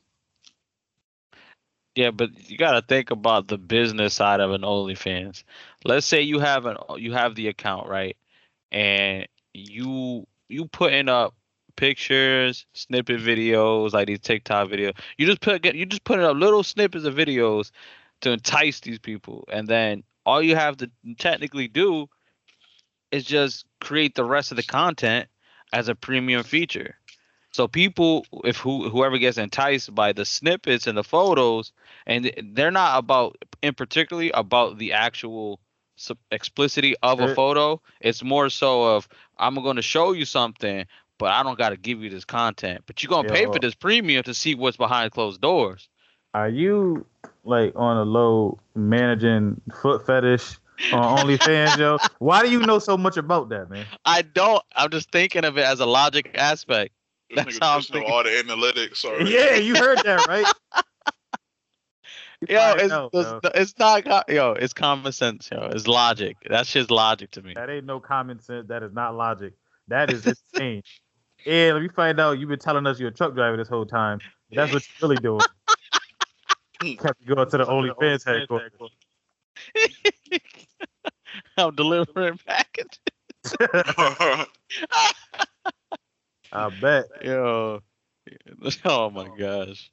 Yeah, but you gotta think about the business side of an OnlyFans. Let's say you have an you have the account right, and you you putting up pictures, snippet videos like these TikTok videos. You just put you just putting up little snippets of videos to entice these people, and then all you have to technically do is just create the rest of the content as a premium feature. So people, if who whoever gets enticed by the snippets and the photos, and they're not about in particularly about the actual explicitity of a photo. It's more so of I'm going to show you something, but I don't got to give you this content. But you're gonna Yeah, pay for this premium to see what's behind closed doors. Are you like on a low managing foot fetish on OnlyFans, yo? Why do you know so much about that, man? I don't. I'm just thinking of it as a logic aspect. this That's nigga how I'm thinking. all the analytics. Already. Yeah, you heard that, right? You Yo, it's out, it's, yo. it's not yo. It's common sense, yo. It's logic. That's just logic to me. That ain't no common sense. That is not logic. That is insane. And let me find out you've been telling us you're a truck driver this whole time. That's what you're really doing. Kept going to the OnlyFans headquarters. I'm delivering packages. I bet. Yo. Oh my gosh.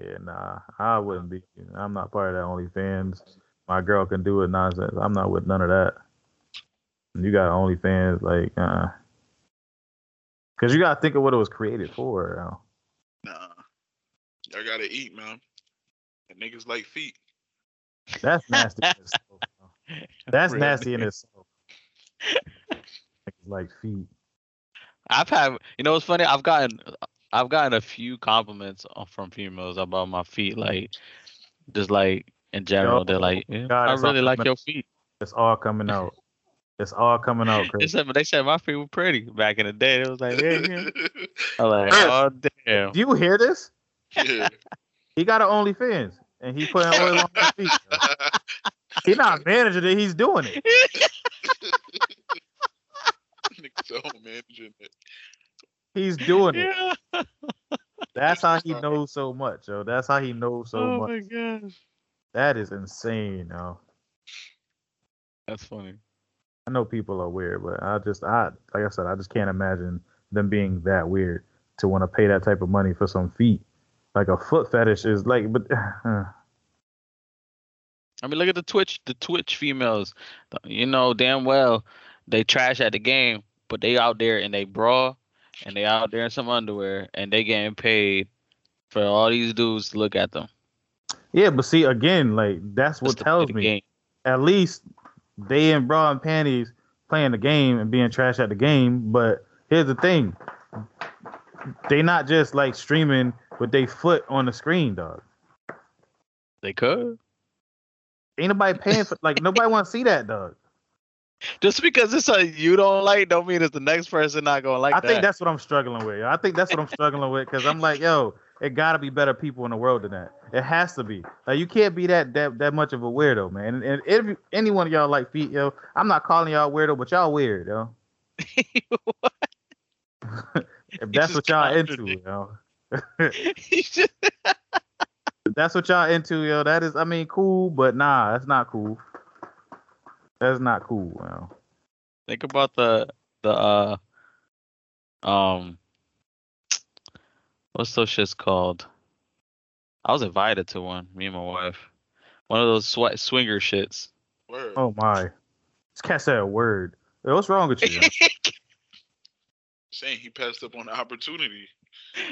Yeah, nah, I wouldn't be. I'm not part of that OnlyFans. My girl can do it nonsense. I'm not with none of that. You got OnlyFans, like, uh, because you gotta think of what it was created for. you know. nah, y'all gotta eat, man. And niggas like feet. That's nasty. in itself. That's Real nasty in itself. like feet. I've had you know what's funny? I've gotten I've gotten a few compliments uh, from females about my feet, like just like in general. They're like, yeah, God, I really like coming- your feet. It's all coming out. It's all coming out, They Chris. said, but they said my feet were pretty back in the day. It was like, yeah, yeah. yeah. I'm like, oh damn. Do you hear this? He got an OnlyFans and he putting oil on his feet. He's not managing it. He's doing it. Niggas at home managing it. He's doing it. Yeah. That's how he knows so much, yo. That's how he knows so oh much. my gosh. That is insane, yo. That's funny. I know people are weird, but I just, I like I said, I just can't imagine them being that weird to want to pay that type of money for some feet. Like a foot fetish is like, but I mean, look at the Twitch, the Twitch females. You know damn well they trash at the game, but they out there in they bra and they out there in some underwear and they getting paid for all these dudes to look at them. yeah. But see, again, like that's That's what the- tells me. game. At least they in bra and panties playing the game and being trash at the game. But here's the thing: they not just like streaming with their foot on the screen, dog. They could. Ain't nobody paying for like nobody want to see that, dog. Just because it's a you don't like, don't mean it's the next person not gonna like I that. think that's what I'm struggling with. I think that's what I'm struggling with because I'm like, yo, it gotta be better people in the world than that. It has to be. Like you can't be that that that much of a weirdo, man. And, and if any one of y'all like feet, yo, I'm not calling y'all weirdo, but y'all weird, yo. If that's what y'all into, contradict- yo. Just- that's what y'all into, yo. That is, I mean, cool, but nah, that's not cool. That's not cool, yo. think about the the uh um what's those shits called? I was invited to one, me and my wife. One of those sweat swinger shits. Word. Oh my, this cat said a word. Yo, what's wrong with you? saying he passed up on the opportunity.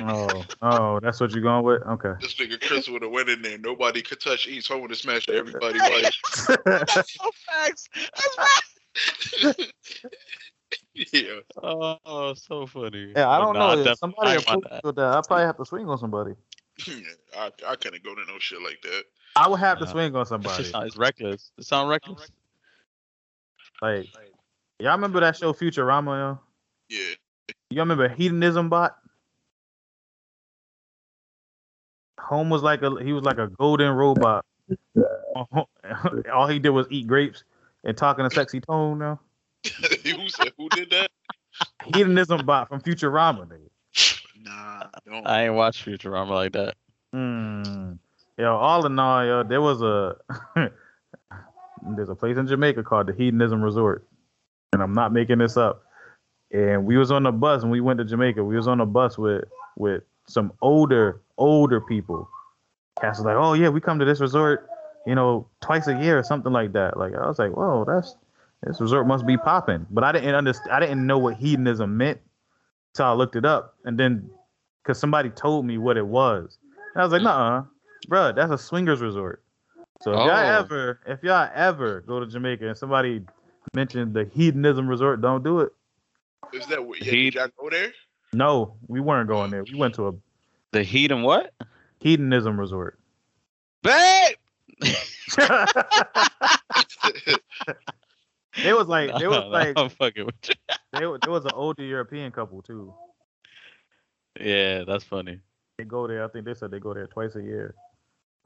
Oh, oh, that's what you're going with? Okay. This nigga Chris would have went in there. Nobody could touch East Home would have smashed everybody like That's so facts. That's facts. Yeah. Oh, so funny. yeah, I don't nah, know. definitely- If somebody I ain't want approached that. me with that, I probably have to swing on somebody. I, I couldn't go to no shit like that. I would have to swing on It's somebody. it's reckless. It sound reckless. Like, y'all remember that show Futurama? Yo? Yeah. Y'all remember Hedonism Bot? Home was like a he was like a golden robot. All he did was eat grapes and talk in a sexy tone. Now who said who did that? Hedonism Bot from Futurama. Nigga. Nah, don't. I ain't watched Futurama like that. Mm. Yo, all in all, yo, there was a there's a place in Jamaica called the Hedonism Resort, and I'm not making this up. And we was on the bus and we went to Jamaica. We was on a bus with with some older older people. Cass was like, "Oh yeah, we come to this resort, you know, twice a year or something like that." Like I was like, "Whoa, that's this resort must be popping." But I didn't understand. I didn't know what hedonism meant, so I looked it up, and then because somebody told me what it was, and I was like, hmm. "Nah, bruh, that's a swingers resort." So if y'all Oh. ever, if y'all ever go to Jamaica and somebody mentioned the hedonism resort, don't do it. Is that what? Yeah, He- did y'all go there? No, we weren't going there. We went to a The heat and what? hedonism resort. Babe. It was like it was No, no, like I'm fucking with you. they, wa- there was an older European couple too. Yeah, that's funny. They go there. I think they said they go there twice a year.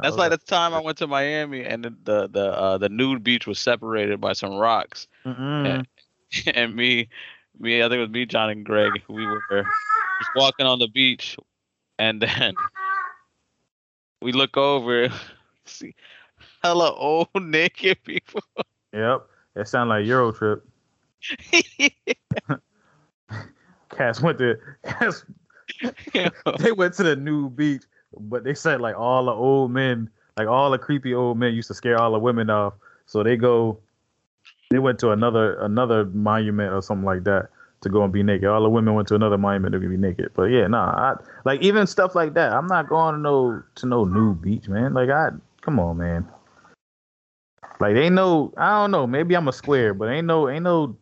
That's like the time I went to Miami and the the the, uh, the nude beach was separated by some rocks, Mm-mm. and me, me, I think it was me, John, and Greg. We were just walking on the beach, and then we look over, see hella old naked people. Yep, it sounded like Euro trip. Cats went to Cats, they went to the new beach, but they said like all the old men, like all the creepy old men used to scare all the women off. So they go, they went to another another monument or something like that to go and be naked. All the women went to another monument to be naked. But yeah, nah, I, like even stuff like that. I'm not going to no to no new beach, man. Like I, come on, man. Like ain't no, I don't know. Maybe I'm a square, but ain't no, ain't no.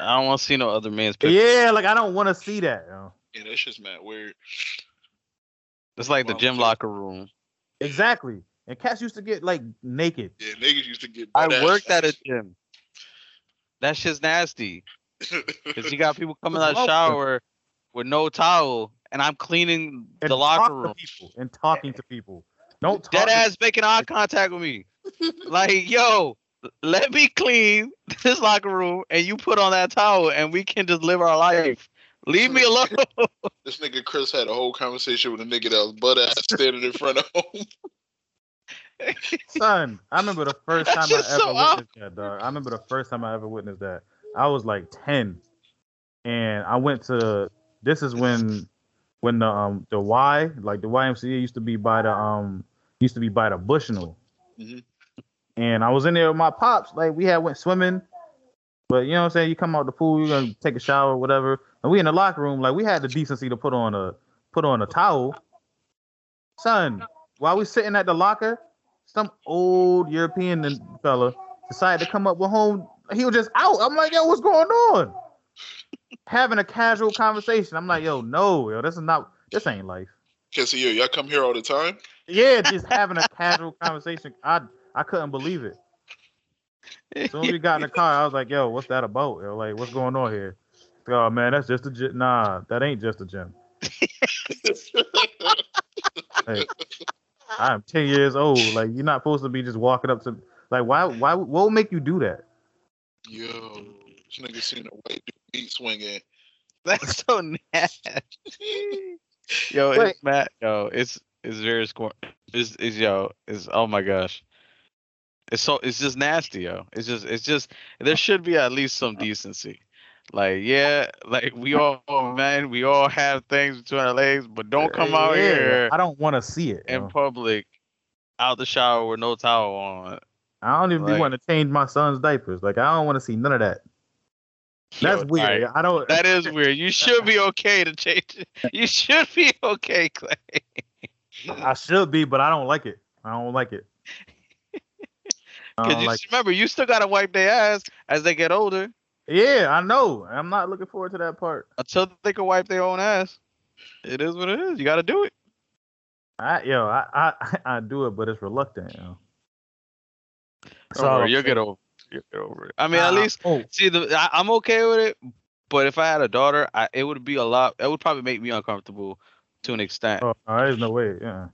I don't want to see no other man's picture. Yeah, like I don't want to see that. You know? Yeah, that's just mad weird. It's like the gym locker room. Exactly. And cats used to get like naked. Yeah, niggas used to get. I butt-ass worked at a gym. That shit's nasty. Cause you got people coming out of shower with no towel, and I'm cleaning and the locker room. to people and talking to people. Don't talk Dead to- ass making eye contact with me. Like, yo, let me clean this locker room, and you put on that towel, and we can just live our life. Leave me alone. This nigga Chris had a whole conversation with a nigga that was butt ass standing in front of him. Son, I remember the first That time I ever so witnessed that, dog. I remember the first time I ever witnessed that. I was like 10. And I went to this is when when the um the Y, like the YMCA used to be by the um used to be by the Bushnell. Mhm. And I was in there with my pops, like we had went swimming. But you know what I'm saying? You come out the pool, you're gonna take a shower, whatever. And we in the locker room, like we had the decency to put on a put on a towel. Son, while we sitting at the locker, some old European n- fella decided to come up with home. He was just out. I'm like, yo, what's going on? Having a casual conversation. I'm like, yo, no, yo, this is not. This ain't life. Cause yo, y'all come here all the time. Yeah, just having a casual conversation. I I couldn't believe it. As soon as we got in the car, I was like, yo, what's that about? Yo, like, what's going on here? Oh man, that's just a gym. Nah, that ain't just a gym. Hey, I'm 10 years old. Like, you're not supposed to be just walking up to. Like, why? Why? What will make you do that? Yo, this nigga seen a white dude beat swinging. That's so nasty. Yo, Wait. it's Matt. Yo, it's it's very. It's, it's yo. It's oh my gosh. It's so it's just nasty, yo. It's just it's just there should be at least some decency. Like yeah, like we all man, we all have things between our legs, but don't come out Yeah, here I don't want to see it. in yo. public, out the shower with no towel on. I don't even like- wanting to change my son's diapers. Like, I don't want to see none of that. That's Yo, weird. alright. I don't. That is weird. You should be okay to change it. You should be okay, Clay. I should be, but I don't like it. I don't like it. Because you like. remember, you still gotta wipe their ass as they get older Yeah, I know. I'm not looking forward to that part. until they can wipe their own ass. It is what it is. You gotta do it. I yo, I I, I do it, but it's reluctant. You know. That's Don't all worry, I'm you'll get over. You'll get over it. I mean, at Nah, least oh, see the. I, I'm okay with it, but if I had a daughter, I, it would be a lot. It would probably make me uncomfortable to an extent. oh, no, there's no way. Yeah.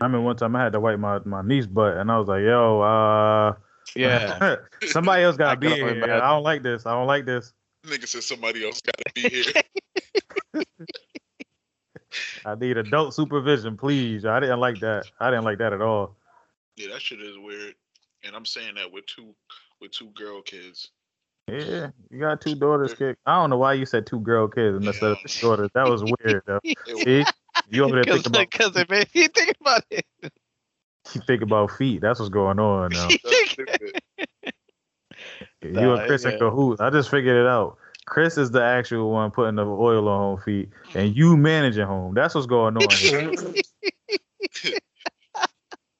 I mean, one time I had to wipe my my niece butt, and I was like, "Yo, uh, Yeah. somebody else gotta be here. imagine. I don't like this. I don't like this. Nigga said somebody else got to be here. I need adult supervision, please. I didn't like that. I didn't like that at all. yeah, that shit is weird. And I'm saying that with two with two girl kids. Yeah, you got two daughters, kid. I don't know why you said two girl kids instead of daughters. That was weird. Though. See, you over there Because thinking about because it made me think about it. you think about feet. That's what's going on now. You Nah, and Chris yeah. in cahoots. I just figured it out. Chris is the actual one putting the oil on home feet, and you managing home. That's what's going on. Here. Mm-hmm.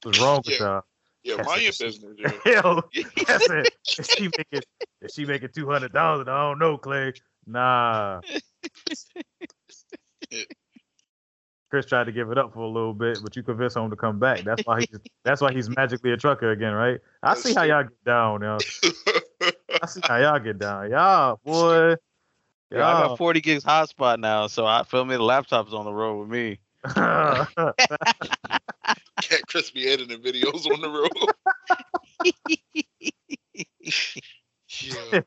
What's wrong with y'all? Yeah, That's mind your business, yo. Hell, that's it. Is she making? Is she making two hundred thousand? I don't know, Clay. Nah. Chris tried to give it up for a little bit, but you convinced him to come back. That's why he's. That's why he's magically a trucker again, right? I see how y'all get down, yo. I see how y'all get down, y'all boy. Yeah, I got 40 gigs hotspot now, so I feel me. The laptop's on the road with me. Can't Chris be editing videos on the road.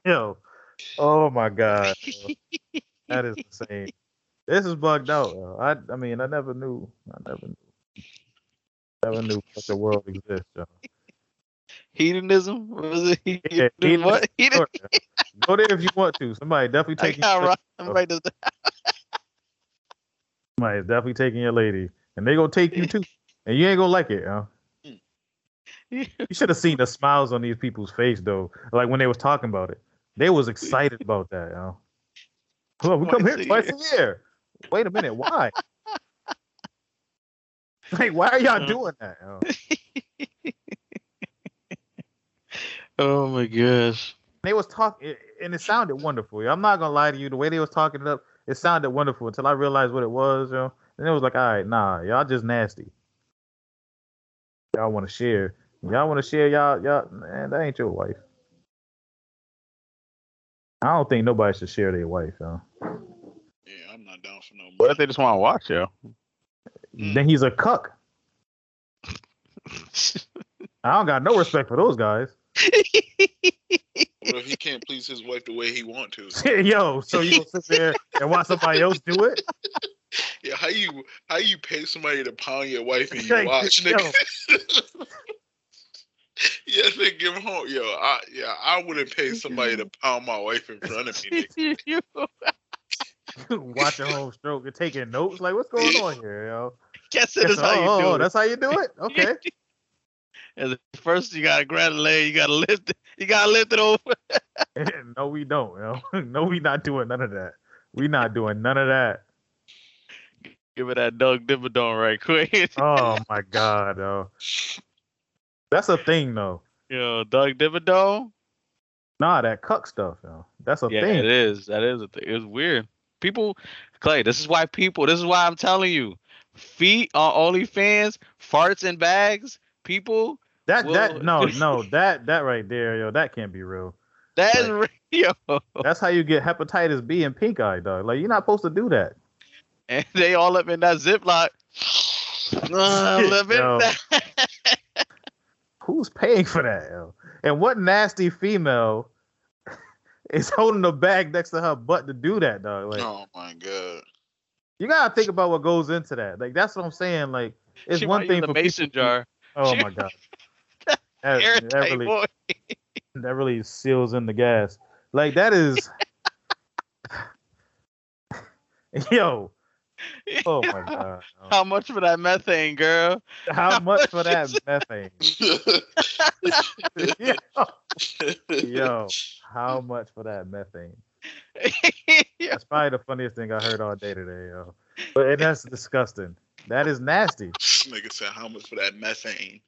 Yo. Oh my god. yo. That is insane. This is bugged out. yo. I I mean I never knew. I never knew. Never knew such a world exists. Yo. Hedonism? What was it? Yeah, Hedonism? What? Hedon- Sure, yo. Go there if you want to. Somebody definitely I taking got your, right. Somebody does that. is definitely taking your lady. And they gonna take you too. And you ain't gonna like it, yo. You should have seen the smiles on these people's face though. Like when they was talking about it. They was excited about that, yo. Well, we come here twice a year. Wait a minute, why? like, why are y'all Uh. doing that? Yo? Oh my gosh. They was talking, and it sounded wonderful. I'm not gonna lie to you. The way they was talking it up, it sounded wonderful until I realized what it was, yo. And it was like, all right, nah, y'all just nasty. Y'all want to share. Y'all want to share, y'all, y'all. Man, that ain't your wife. I don't think nobody should share their wife, yo. Yeah, I'm not down for no What if they just want to watch yo? Mm. Then he's a cuck. I don't got no respect for those guys. What if he can't please his wife the way he want to? Yo, so you gonna sit there and watch somebody else do it? Yeah, how you how you pay somebody to pound your wife and you Like, watch, nigga? yeah, nigga, give him home. Yo, I yeah, I wouldn't pay somebody to pound my wife in front of me. Watching home stroke and taking notes. Like, what's going on here, yo? Guess it is how you oh, do oh, it. that's how you do it? Okay. And first you gotta grab the leg, you gotta lift it, you gotta lift it over. no, we don't, yo. No, we not doing none of that. We not doing none of that. Give it that Doug Dimmadome right quick. Oh my god, yo. That's a thing though. Yo, Doug Dimmadome. Nah, that cuck stuff, yo. That's a Yeah, thing. it is. That is a thing. It's weird. People, Clay. This is why people. This is why I'm telling you. Feet on OnlyFans, farts in bags. People, That Well- that no no that that right there, yo. That can't be real. that is real. That's how you get hepatitis B and pink eye, dog. Like you're not supposed to do that. And they all up in that Ziploc. Uh, live Yo. in Who's paying for that, yo? And what nasty female is holding a bag next to her butt to do that, dog? Like Oh my god. you gotta think about what goes into that. Like that's what I'm saying. Like it's she one thing use for a mason people- jar. Oh She- my god. That, that really that really seals in the gas. Like that is Yo. Oh my god. yo. How much for that methane, girl? How how much much for that methane? Yo, how much for that methane? yeah. That's probably the funniest thing I heard all day today, yo. But and that's disgusting. That is nasty. Nigga said how much for that methane?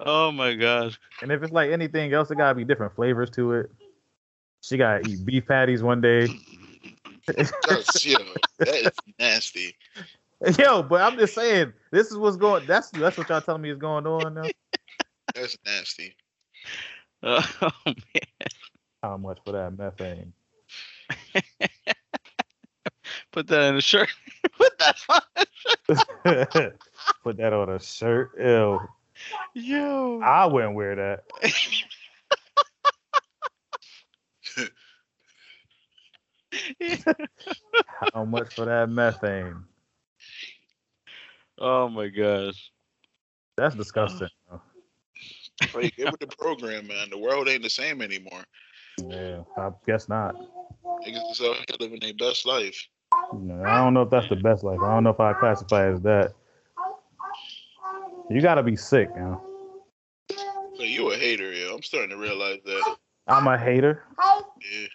oh my gosh. And if it's like anything else, it gotta be different flavors to it. She gotta eat beef patties one day. That's, yo, that is nasty. Yo, but I'm just saying, this is what's going. That's that's what y'all telling me is going on now. That's nasty. Oh man. How much for that methane? Put that in a shirt. Put that on a shirt. Put that on a shirt. Ew. Yo. I wouldn't wear that. How much for that methane? Oh my gosh. That's disgusting. Like, get with the program, man. The world ain't the same anymore. Yeah, I guess not. Niggas is out here living their best life. No, I don't know if that's the best life. I don't know if I classify it as that. You gotta be sick, you know. So you a hater, yo. I'm starting to realize that. I'm a hater Yeah.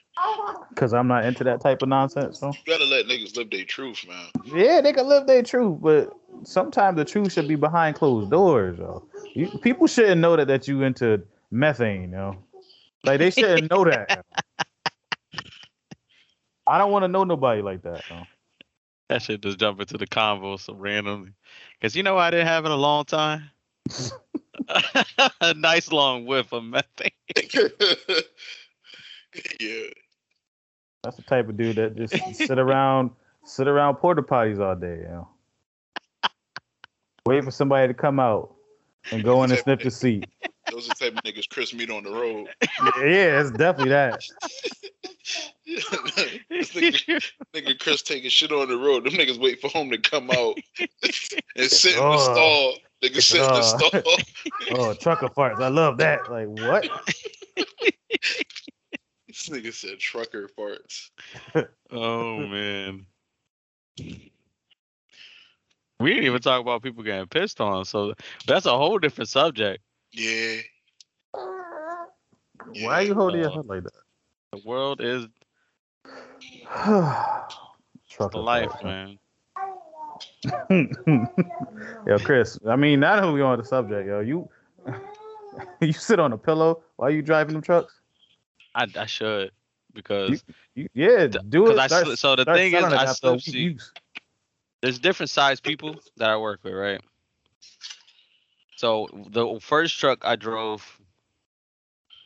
because I'm not into that type of nonsense. So You gotta let niggas live their truth, man. yeah, they can live their truth, but sometimes the truth should be behind closed doors. Yo. You, people shouldn't know that that you into methane, you know. Like they shouldn't know that. I don't want to know nobody like that. yo. That shit just jump into the convo so randomly. Cause you know I didn't have in a long time. a nice long whiff of methane. yeah. That's the type of dude that just sit around, sit around porta potties all day, you know. Wait for somebody to come out and go in and sniff the seat. Those are the type of niggas Chris meet on the road. Yeah, it's definitely that. Nigga, nigga Chris taking shit on the road. Them niggas wait for him to come out and sit in the oh. stall. Nigga sit in the oh. stall. Oh, trucker farts. I love that. Like what? This nigga said trucker farts. oh man. We didn't even talk about people getting pissed on, so that's a whole different subject. Yeah. Why are you holding your Uh, head like that? The world is that? trucker the life, farts, man. yo, Chris. I mean, now that we on the subject, yo, you you sit on a pillow while you driving them trucks. I, I should because You, yeah, do it. because I Start- so the thing is I after a slip use. There's different size people that I work with, right? So the first truck I drove,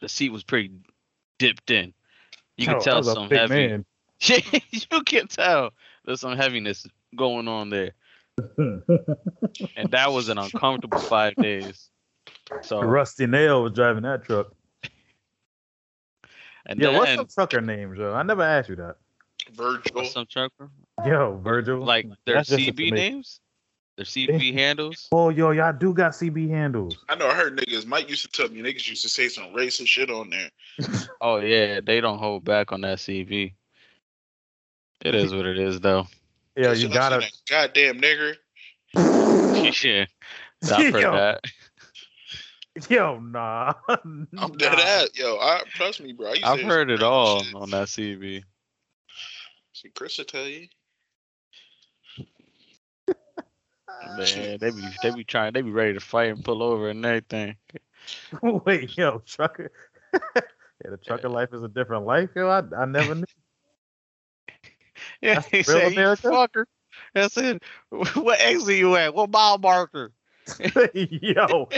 the seat was pretty dipped in. You can oh, that tell some heavy. you can tell there's some heaviness going on there, and that was an uncomfortable five days. So Rusty Nail was driving that truck. and what's then some trucker names, yo? I never asked you that. Virgil. some trucker Yo, Virgil. like their That's CB names, their CB handles. Oh, yo, y'all do got CB handles. I know I heard niggas. Mike used to tell me niggas used to say some racist shit on there. Oh yeah, they don't hold back on that CB. It is what it is, though. Yo, you gotta. that Goddamn nigger. yeah, I've heard Yo. that. Yo, nah. I'm Nah. dead ass. Yo, I trust me, bro. I used I've say heard it all shit. on that CB. See, Chris will tell you. Oh, Man, they be they be trying, they be ready to fight and pull over and everything. Wait, yo, trucker. yeah, the trucker life is a different life, yo. I, I never knew. Yeah, That's he real said, "You America?" fucker." I said, "What exit you at? What mile marker?" yo.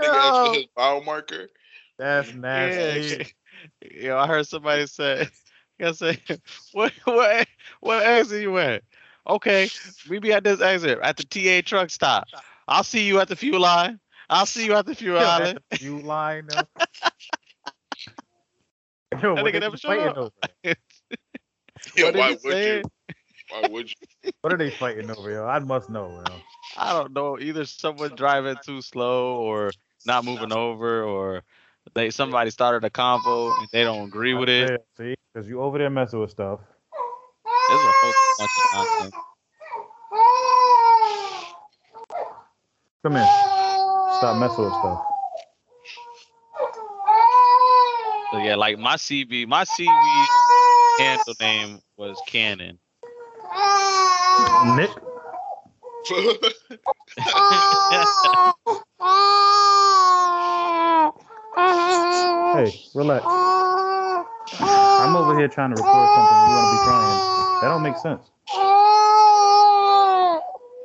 Nigga asked his mile marker. That's nasty. Yeah, I heard somebody say, I say, what what what exit you at? Okay, we be at this exit at the TA truck stop. I'll see you at the fuel line. I'll see you at the fuel Yo, island. at the fuel line. Yo, yo That what nigga they never showed fighting up. over? Yo, What why would say? you? Why would you? What are they fighting over, yo? I must know, yo. I don't know. Either someone driving too slow or not moving over or they somebody started a convo and they don't agree with it. Yeah, See, because you over there messing with stuff. There's a whole bunch of nonsense. Come here. stop messing with stuff. So yeah, like my CB, my CB handle name was Cannon. Nick, hey, relax. I'm over here trying to record something. You want to be crying? That don't make sense.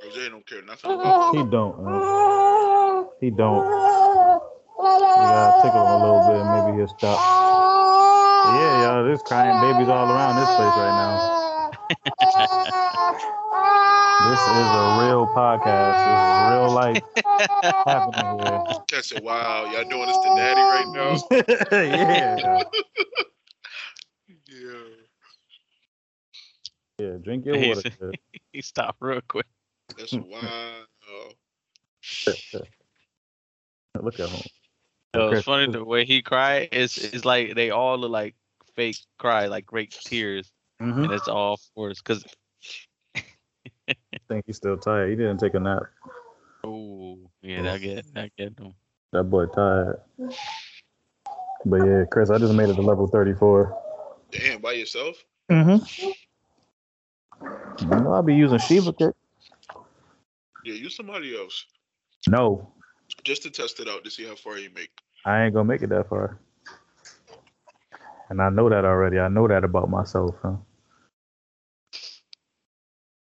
Jose don't care nothing. He don't. Man. He don't. Yeah, gotta tickle him a little bit, and maybe he'll stop. Yeah, y'all, there's crying babies all around this place right now. This is a real podcast. This is real life happening I said, wow, y'all doing this to daddy right now? yeah. Yeah. Yeah, drink your He water. said- he stopped real quick. That's wow. Look at him. It was funny the way he cried. It's it's like they all look like fake cry, like great tears, Mhm. and it's all forced. Cause I think he's still tired. He didn't take a nap. oh yeah, that get that get them. That boy tired. But yeah, Chris, I just made it to level 34. Damn, by yourself? Mm-hmm. You know, I'll be using Shiva kick. Yeah, use somebody else. No, Just to test it out to see how far you make. I ain't gonna make it that far. And I know that already. I know that about myself, huh?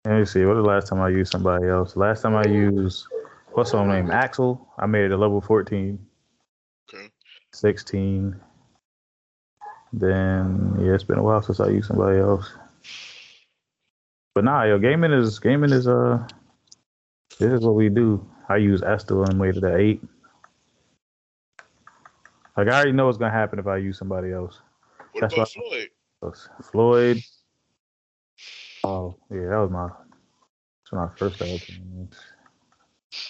Let me see. What was the last time I used somebody else? Last time I used what's her name? Axel. I made it to level 14. Okay. 16. Then yeah, it's been a while since I used somebody else. But nah, yo, gaming is gaming is uh this is what we do. I use Estel and made it at eight. Like I already know what's gonna happen if I use somebody else. What That's about why- Floyd? Floyd. Oh yeah, that was my that's when I first started. playing.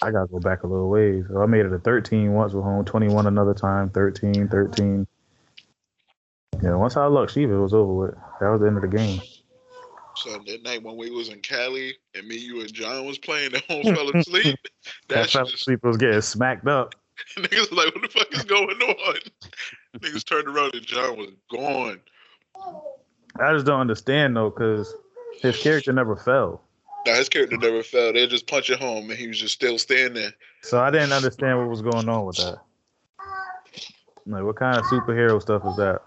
I gotta go back a little ways. So I made it a 13 once with home, 21 another time, 13, 13. Yeah, once I looked, Shiva, it was over with. That was the end of the game. So that night when we was in Cali and me, you, and John was playing, that home fell asleep. That fell asleep was getting smacked up. niggas was like, what the fuck is going on? niggas turned around and John was gone. I just don't understand though, because his character never fell. No, his character never fell. They just punch it home and he was just still standing. So I didn't understand what was going on with that. Like, what kind of superhero stuff is that?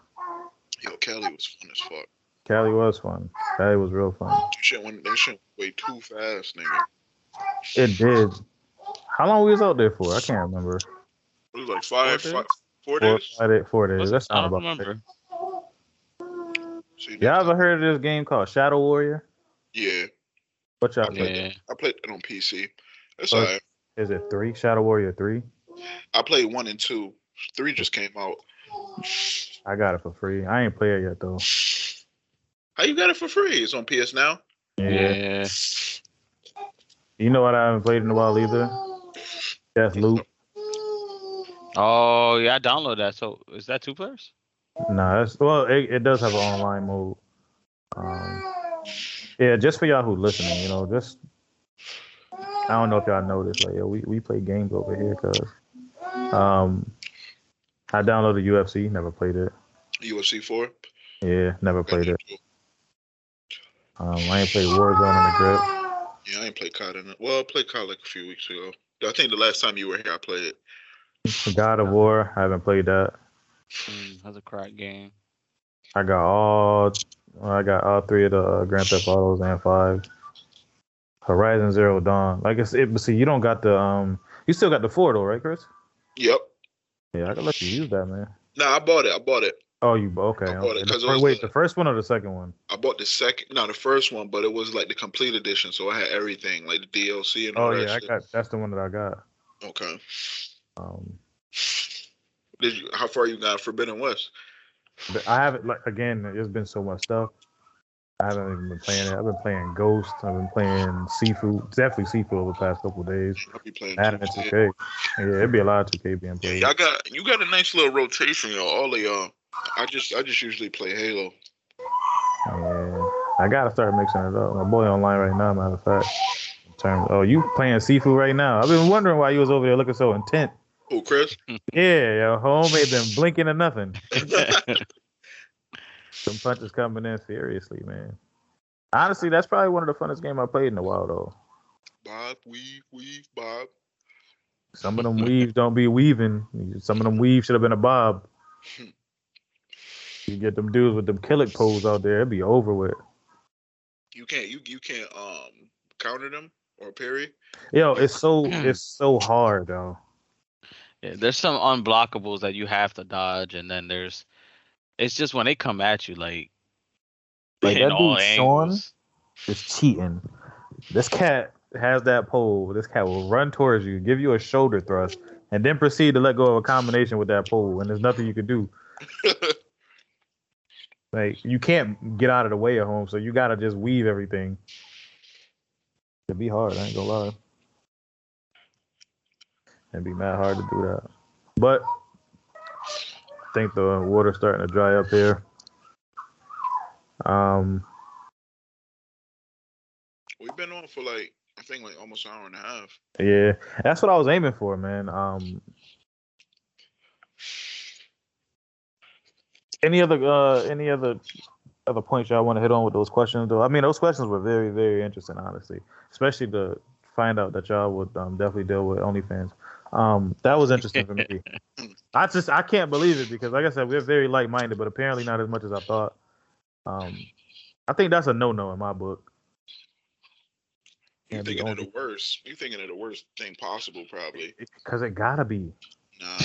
Yo, Cali was fun as fuck. Cali was fun. Cali was real fun. That shit went that shit went way too fast, nigga. It did. How long we was out there for? I can't remember. It was like five, Four five, four Four, days. five days, four days. That's not about. remember. See, Y'all ever heard of this game called Shadow Warrior? Yeah, What y'all I play? played Yeah. I played it on PC. That's Oh, alright. Is it three? Shadow Warrior three? I played one and two. Three just came out. I got it for free. I ain't played it yet though. How you got it for free? It's on PS now. Yeah. You know what I haven't played in a while either? Death Loop. Oh yeah, I downloaded that. So is that two players? Nah, that's well, it, it does have an online mode. Um, yeah, just for y'all who listening, you know, just I don't know if y'all know this, like, yeah, we, we play games over here, cause um, I downloaded UFC, never played it. UFC four. Yeah, never played it. Um, I ain't played Warzone in the grip. Yeah, I ain't played COD in it. Well, I played COD like a few weeks ago. I think the last time you were here, I played it. God of War, I haven't played that. Mm, that's a crack game. I got all, I got all three of the uh, Grand Theft Autos and five. Horizon Zero Dawn, like I said, but see, you don't got the um, you still got the four though, right, Chris? Yep. Yeah, I can let you use that, man. Nah, I bought it. I bought it. Oh, you okay? I bought it The 'cause it wait, the- the first one or the second one? I bought the second, not the first one, but it was like the complete edition, so I had everything, like the DLC and all Oh that Oh yeah, I got that's the one that I got. Okay. Um, Did you? How far you got Forbidden West? but I haven't like again. There's been so much stuff. I haven't even been playing it. I've been playing Ghost. I've been playing Sifu. Definitely Sifu over the past couple of days. I'll be playing. It 2K. 2K. Yeah, it'd be a lot of 2K being played. y'all got you got a nice little rotation, y'all. All of y'all. I just I just usually play Halo. Yeah, I gotta start mixing it up. My boy online right now, matter of fact. terms. Oh, you playing Sifu right now? I've been wondering why you was over there looking so intent. Oh, Chris. Yeah, yo, home ain't been blinking or nothing. Some punches coming in seriously, man. Honestly, that's probably one of the funnest games I played in a while, though. Bob, weave, weave, Bob. Some of them weaves don't be weaving. Some of them weaves should have been a bob. You get them dudes with them killick poles out there, it'd be over with. You can't you you can't um counter them or parry. Yo, it's so it's so hard though. Yeah, there's some unblockables that you have to dodge, and then there's it's just when they come at you like Like in that all dude Sean angles. is cheating. This cat has that pole. This cat will run towards you, give you a shoulder thrust, and then proceed to let go of a combination with that pole, and there's nothing you can do. Like you can't get out of the way at home, so you gotta just weave everything. It'd be hard, I ain't gonna lie. It'd be mad hard to do that. But I think the water's starting to dry up here. Um We've been on for like I think like almost an hour and a half. Yeah, that's what I was aiming for, man. Um, any other uh any other other points y'all want to hit on with those questions? Though I mean, those questions were very very interesting, honestly, especially to find out that y'all would um, definitely deal with OnlyFans. Um, that was interesting for me. I just I can't believe it because, like I said, we're very like minded, but apparently not as much as I thought. Um, I think that's a no no in my book. You Can't be thinking of only- the worst. You're thinking of the worst thing possible, probably. Because it gotta be. Nah.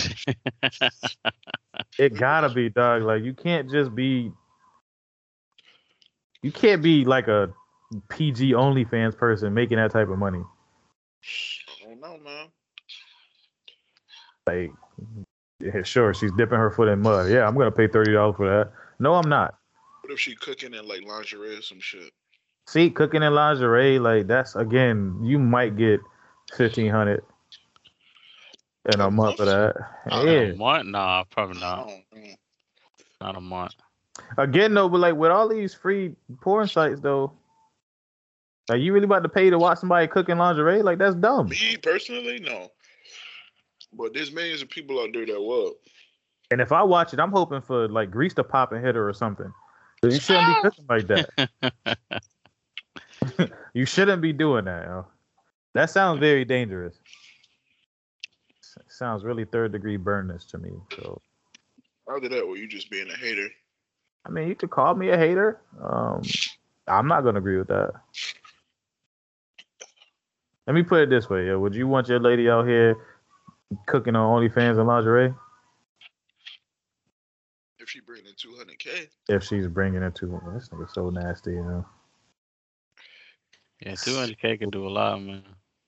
It gotta be, dog. Like you can't just be. You can't be like a PG OnlyFans person making that type of money. I don't know, man. Like, yeah, sure, she's dipping her foot in mud. Yeah, I'm gonna pay thirty dollars for that. No, I'm not. What if she cooking in like lingerie or some shit? See, cooking in lingerie, like that's again, you might get fifteen hundred in a month for that. Yeah. A month? Nah, probably not. don't. Not a month. Again, though, but like with all these free porn sites, though, like you really about to pay to watch somebody cooking lingerie? Like that's dumb. Me personally, no. But there's millions of people out there that will. And if I watch it, I'm hoping for like grease to pop and hit her or something. 'Cause You shouldn't be cooking like that. you shouldn't be doing that. Yo. That sounds very dangerous. Sounds really third degree burnness to me. So Either that or you just being a hater. I mean, you could call me a hater. Um, I'm not gonna agree with that. Let me put it this way, yo. Would you want your lady out here cooking on OnlyFans and lingerie If she bringing in 200k, if she's bringing it to this nigga so nasty, you know? Yeah, 200k can do a lot, man.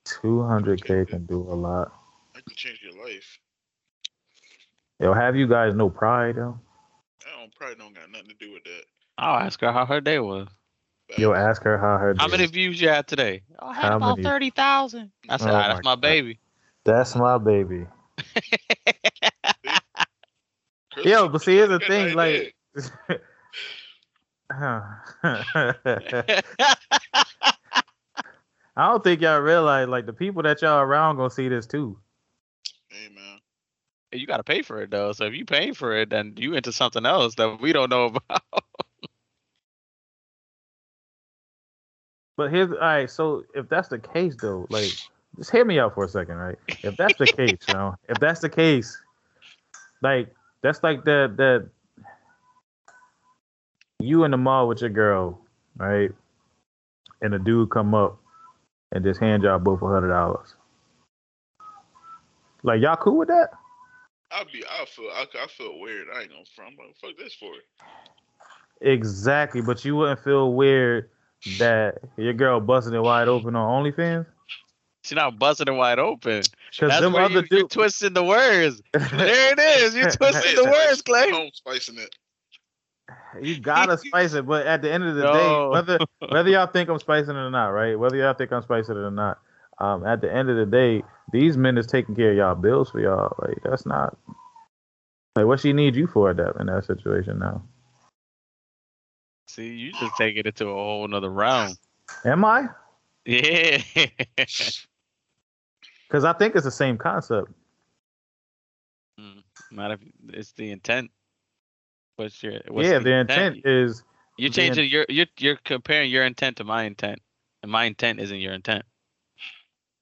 200k can do a lot. I can change your life. Yo, have you guys no pride, yo? I don't probably don't got nothing to do with that. I'll ask her how her day was. Yo, ask her how her. How many is. views you had today? Oh, I had How about many? 30,000. I said, Oh ah, that's my my God. baby. That's my baby. Yo, but see, here's the thing, like. I don't think y'all realize like the people that y'all around gonna see this too. hey man, you got to pay for it, though. So if you pay for it, then you into something else that we don't know about. But here's all right. So if that's the case, though, like, just hear me out for a second, right? If that's the case, you know, if that's the case, like, that's like the the you in the mall with your girl, right? And a dude come up and just hand y'all both a hundred dollars. Like, y'all cool with that? I'll be. I feel. I, I feel weird. I ain't gonna front. The fuck this for? it. Exactly, but you wouldn't feel weird that your girl busting it wide open on OnlyFans? She's not busting it wide open. Because That's them where other you, you're twisting the words. There it is. You're twisting the words, Clay. Home spicing it. You gotta spice it, but at the end of the No. day, whether whether y'all think I'm spicing it or not, right? Whether y'all think I'm spicing it or not, um, at the end of the day, these men is taking care of y'all bills for y'all. Like that's not like what she need you for that in that situation now. See, you just taking it to a whole another round. Am I? Yeah. Because I think it's the same concept. Mm, Not if it's the intent. What's your what's yeah, the intent is You're changing your you're you're comparing your intent to my intent, and my intent isn't your intent.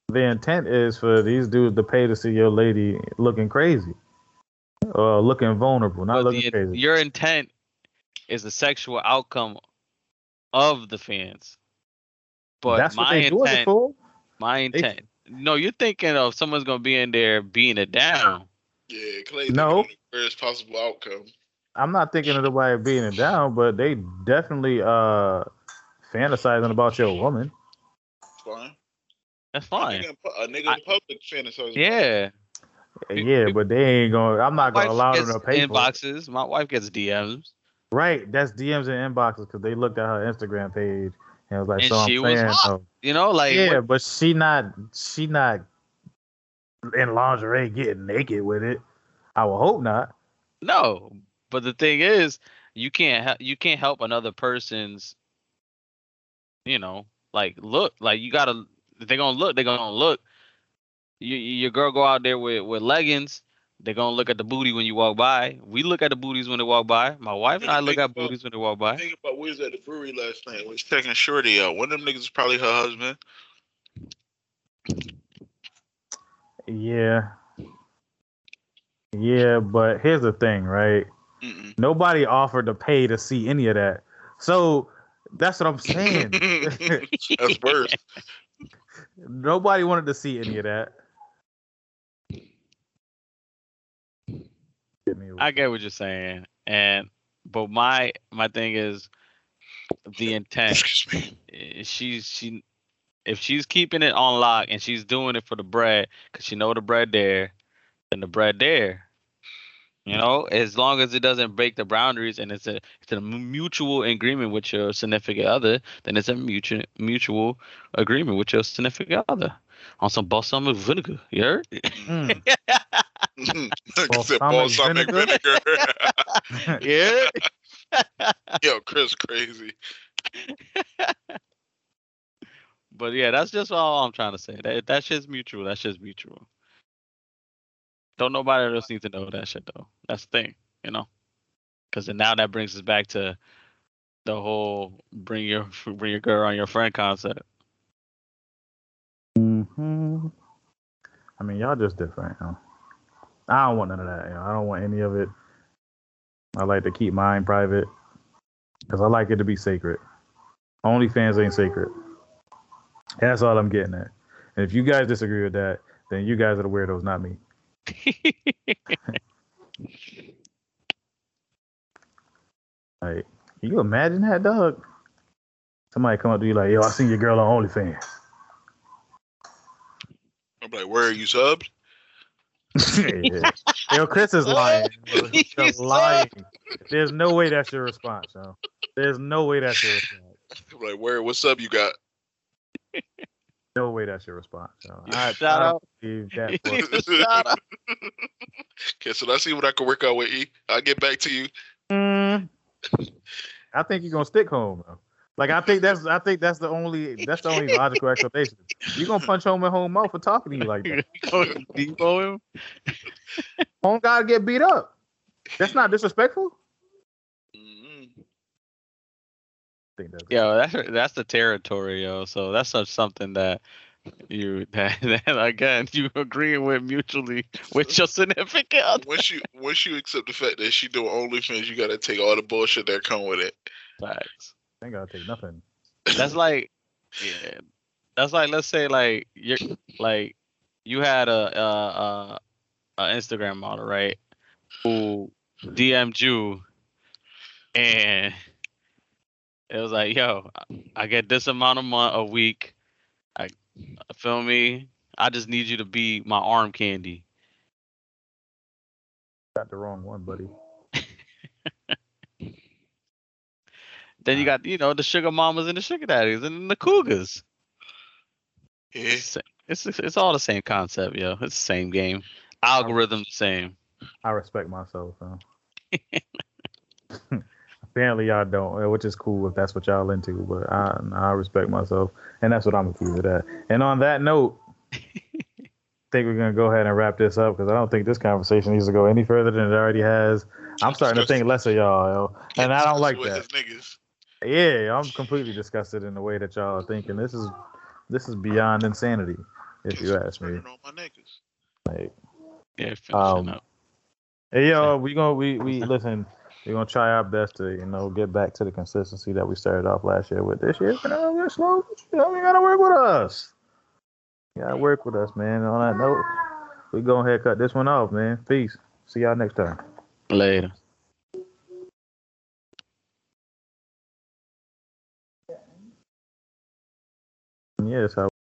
the intent is for these dudes to pay to see your lady looking crazy, or looking vulnerable, not looking the, crazy. your intent is the sexual outcome of the fans. But That's what my they doing it intent, for. my intent. No, you're thinking of someone's gonna be in there beating it down. Yeah, Clay. No. thinking the Worst possible outcome. I'm not thinking of nobody beating it down, but they definitely uh fantasizing about your woman. That's fine. That's fine. nigga, in pu- a nigga I- in public fantasize. Yeah. Yeah, but they ain't gonna. I'm not My gonna wife allow them to pay for it. inboxes. My wife gets DMs. Right, that's DMs and inboxes because they looked at her Instagram page and it was like, And so I'm she was saying, hot. You know, like yeah, what- but she not, she not in lingerie getting naked with it. I would hope not. no. But the thing is, you can't help you can't help another person's. You know, like look, like you gotta. They're gonna look, they're gonna look. You, your girl go out there with with leggings. They're gonna look at the booty when you walk by. We look at the booties when they walk by. My wife and I look at about- booties when they walk by. Think about we was at the brewery last night. Was checking Shorty out. One of them niggas is probably her husband. Yeah, yeah, but here's the thing, right? Mm-mm. Nobody offered to pay to see any of that, so that's what I'm saying. That's worse. Nobody wanted to see any of that. Get me I get what you're saying, and but my my thing is the intent. Excuse me. She's she if she's keeping it on lock and she's doing it for the bread because she know the bread there, then the bread there. You know, as long as it doesn't break the boundaries and it's a it's a mutual agreement with your significant other, then it's a mutual mutual agreement with your significant other. On some balsamic vinegar, you heard? Mm. Like I said, Balsamic balsamic vinegar? vinegar. yeah. Yo, Chris, crazy. But yeah, that's just all I'm trying to say. That that shit's mutual. That shit's mutual. Don't nobody else need to know that shit though. That's the thing, you know. Because now that brings us back to the whole bring your bring your girl on your friend concept. Hmm I mean, y'all just different. You know? I don't want none of that. You know? I don't want any of it. I like to keep mine private because I like it to be sacred. OnlyFans ain't sacred. That's all I'm getting at. And if you guys disagree with that, then you guys are the weirdos, not me. Like, can you imagine that, dog? Somebody come up to you like, "Yo, I seen your girl on OnlyFans." I'm like, where are you subbed? Yeah. Yo, Chris is lying. He's He's lying. There's no way that's your response, yo. There's no way that's your response. I'm like, where? What's up? You got? No way that's your response, yo. Yeah. I, Shout I out. don't that. Shout out. Okay, so let's see what I can work out with E. I'll get back to you. Mm, I think you're gonna stick home, though. Like I think that's I think that's the only that's the only logical explanation. You're gonna punch home at home mouth for talking to you like that. Go to Depot him. Home gotta get beat up. That's not disrespectful. Mm-hmm. I think that's Yo, that's that's the territory, yo. So that's such something that you that, that again you agreeing with mutually with your significant other. Once you once you accept the fact that she doing OnlyFans, you gotta take all the bullshit that come with it. Facts. I ain't gotta take nothing. That's like, yeah. That's like let's say like you're like you had a a, a, a Instagram model right who DM'd you and it was like yo I- I get this amount of month a week I feel me I just need you to be my arm candy Got the wrong one, buddy. Then you got you know the sugar mamas and the sugar daddies and the cougars Yeah. it's it's, it's all the same concept yo it's the same game algorithm the same I respect myself, apparently y'all don't, which is cool if that's what y'all into. But I, I respect myself, and that's what I'm gonna keep it at. And on that note, I think we're gonna go ahead and wrap this up because I don't think this conversation needs to go any further than it already has. I'm starting to think less of y'all, yo, and I don't like that. His niggas. Yeah, I'm completely disgusted in the way that y'all are thinking. This is this is beyond insanity, if you ask me. Turning on my niggas. Like, Yeah, finishing Um, up. hey yo, we gonna we we listen. We're gonna try our best to you know get back to the consistency that we started off last year with. This year, you know, we're slow. You know, you gotta work with us. You gotta work with us, man. On that note, we go ahead cut this one off, man. Peace. See y'all next time. Later. How.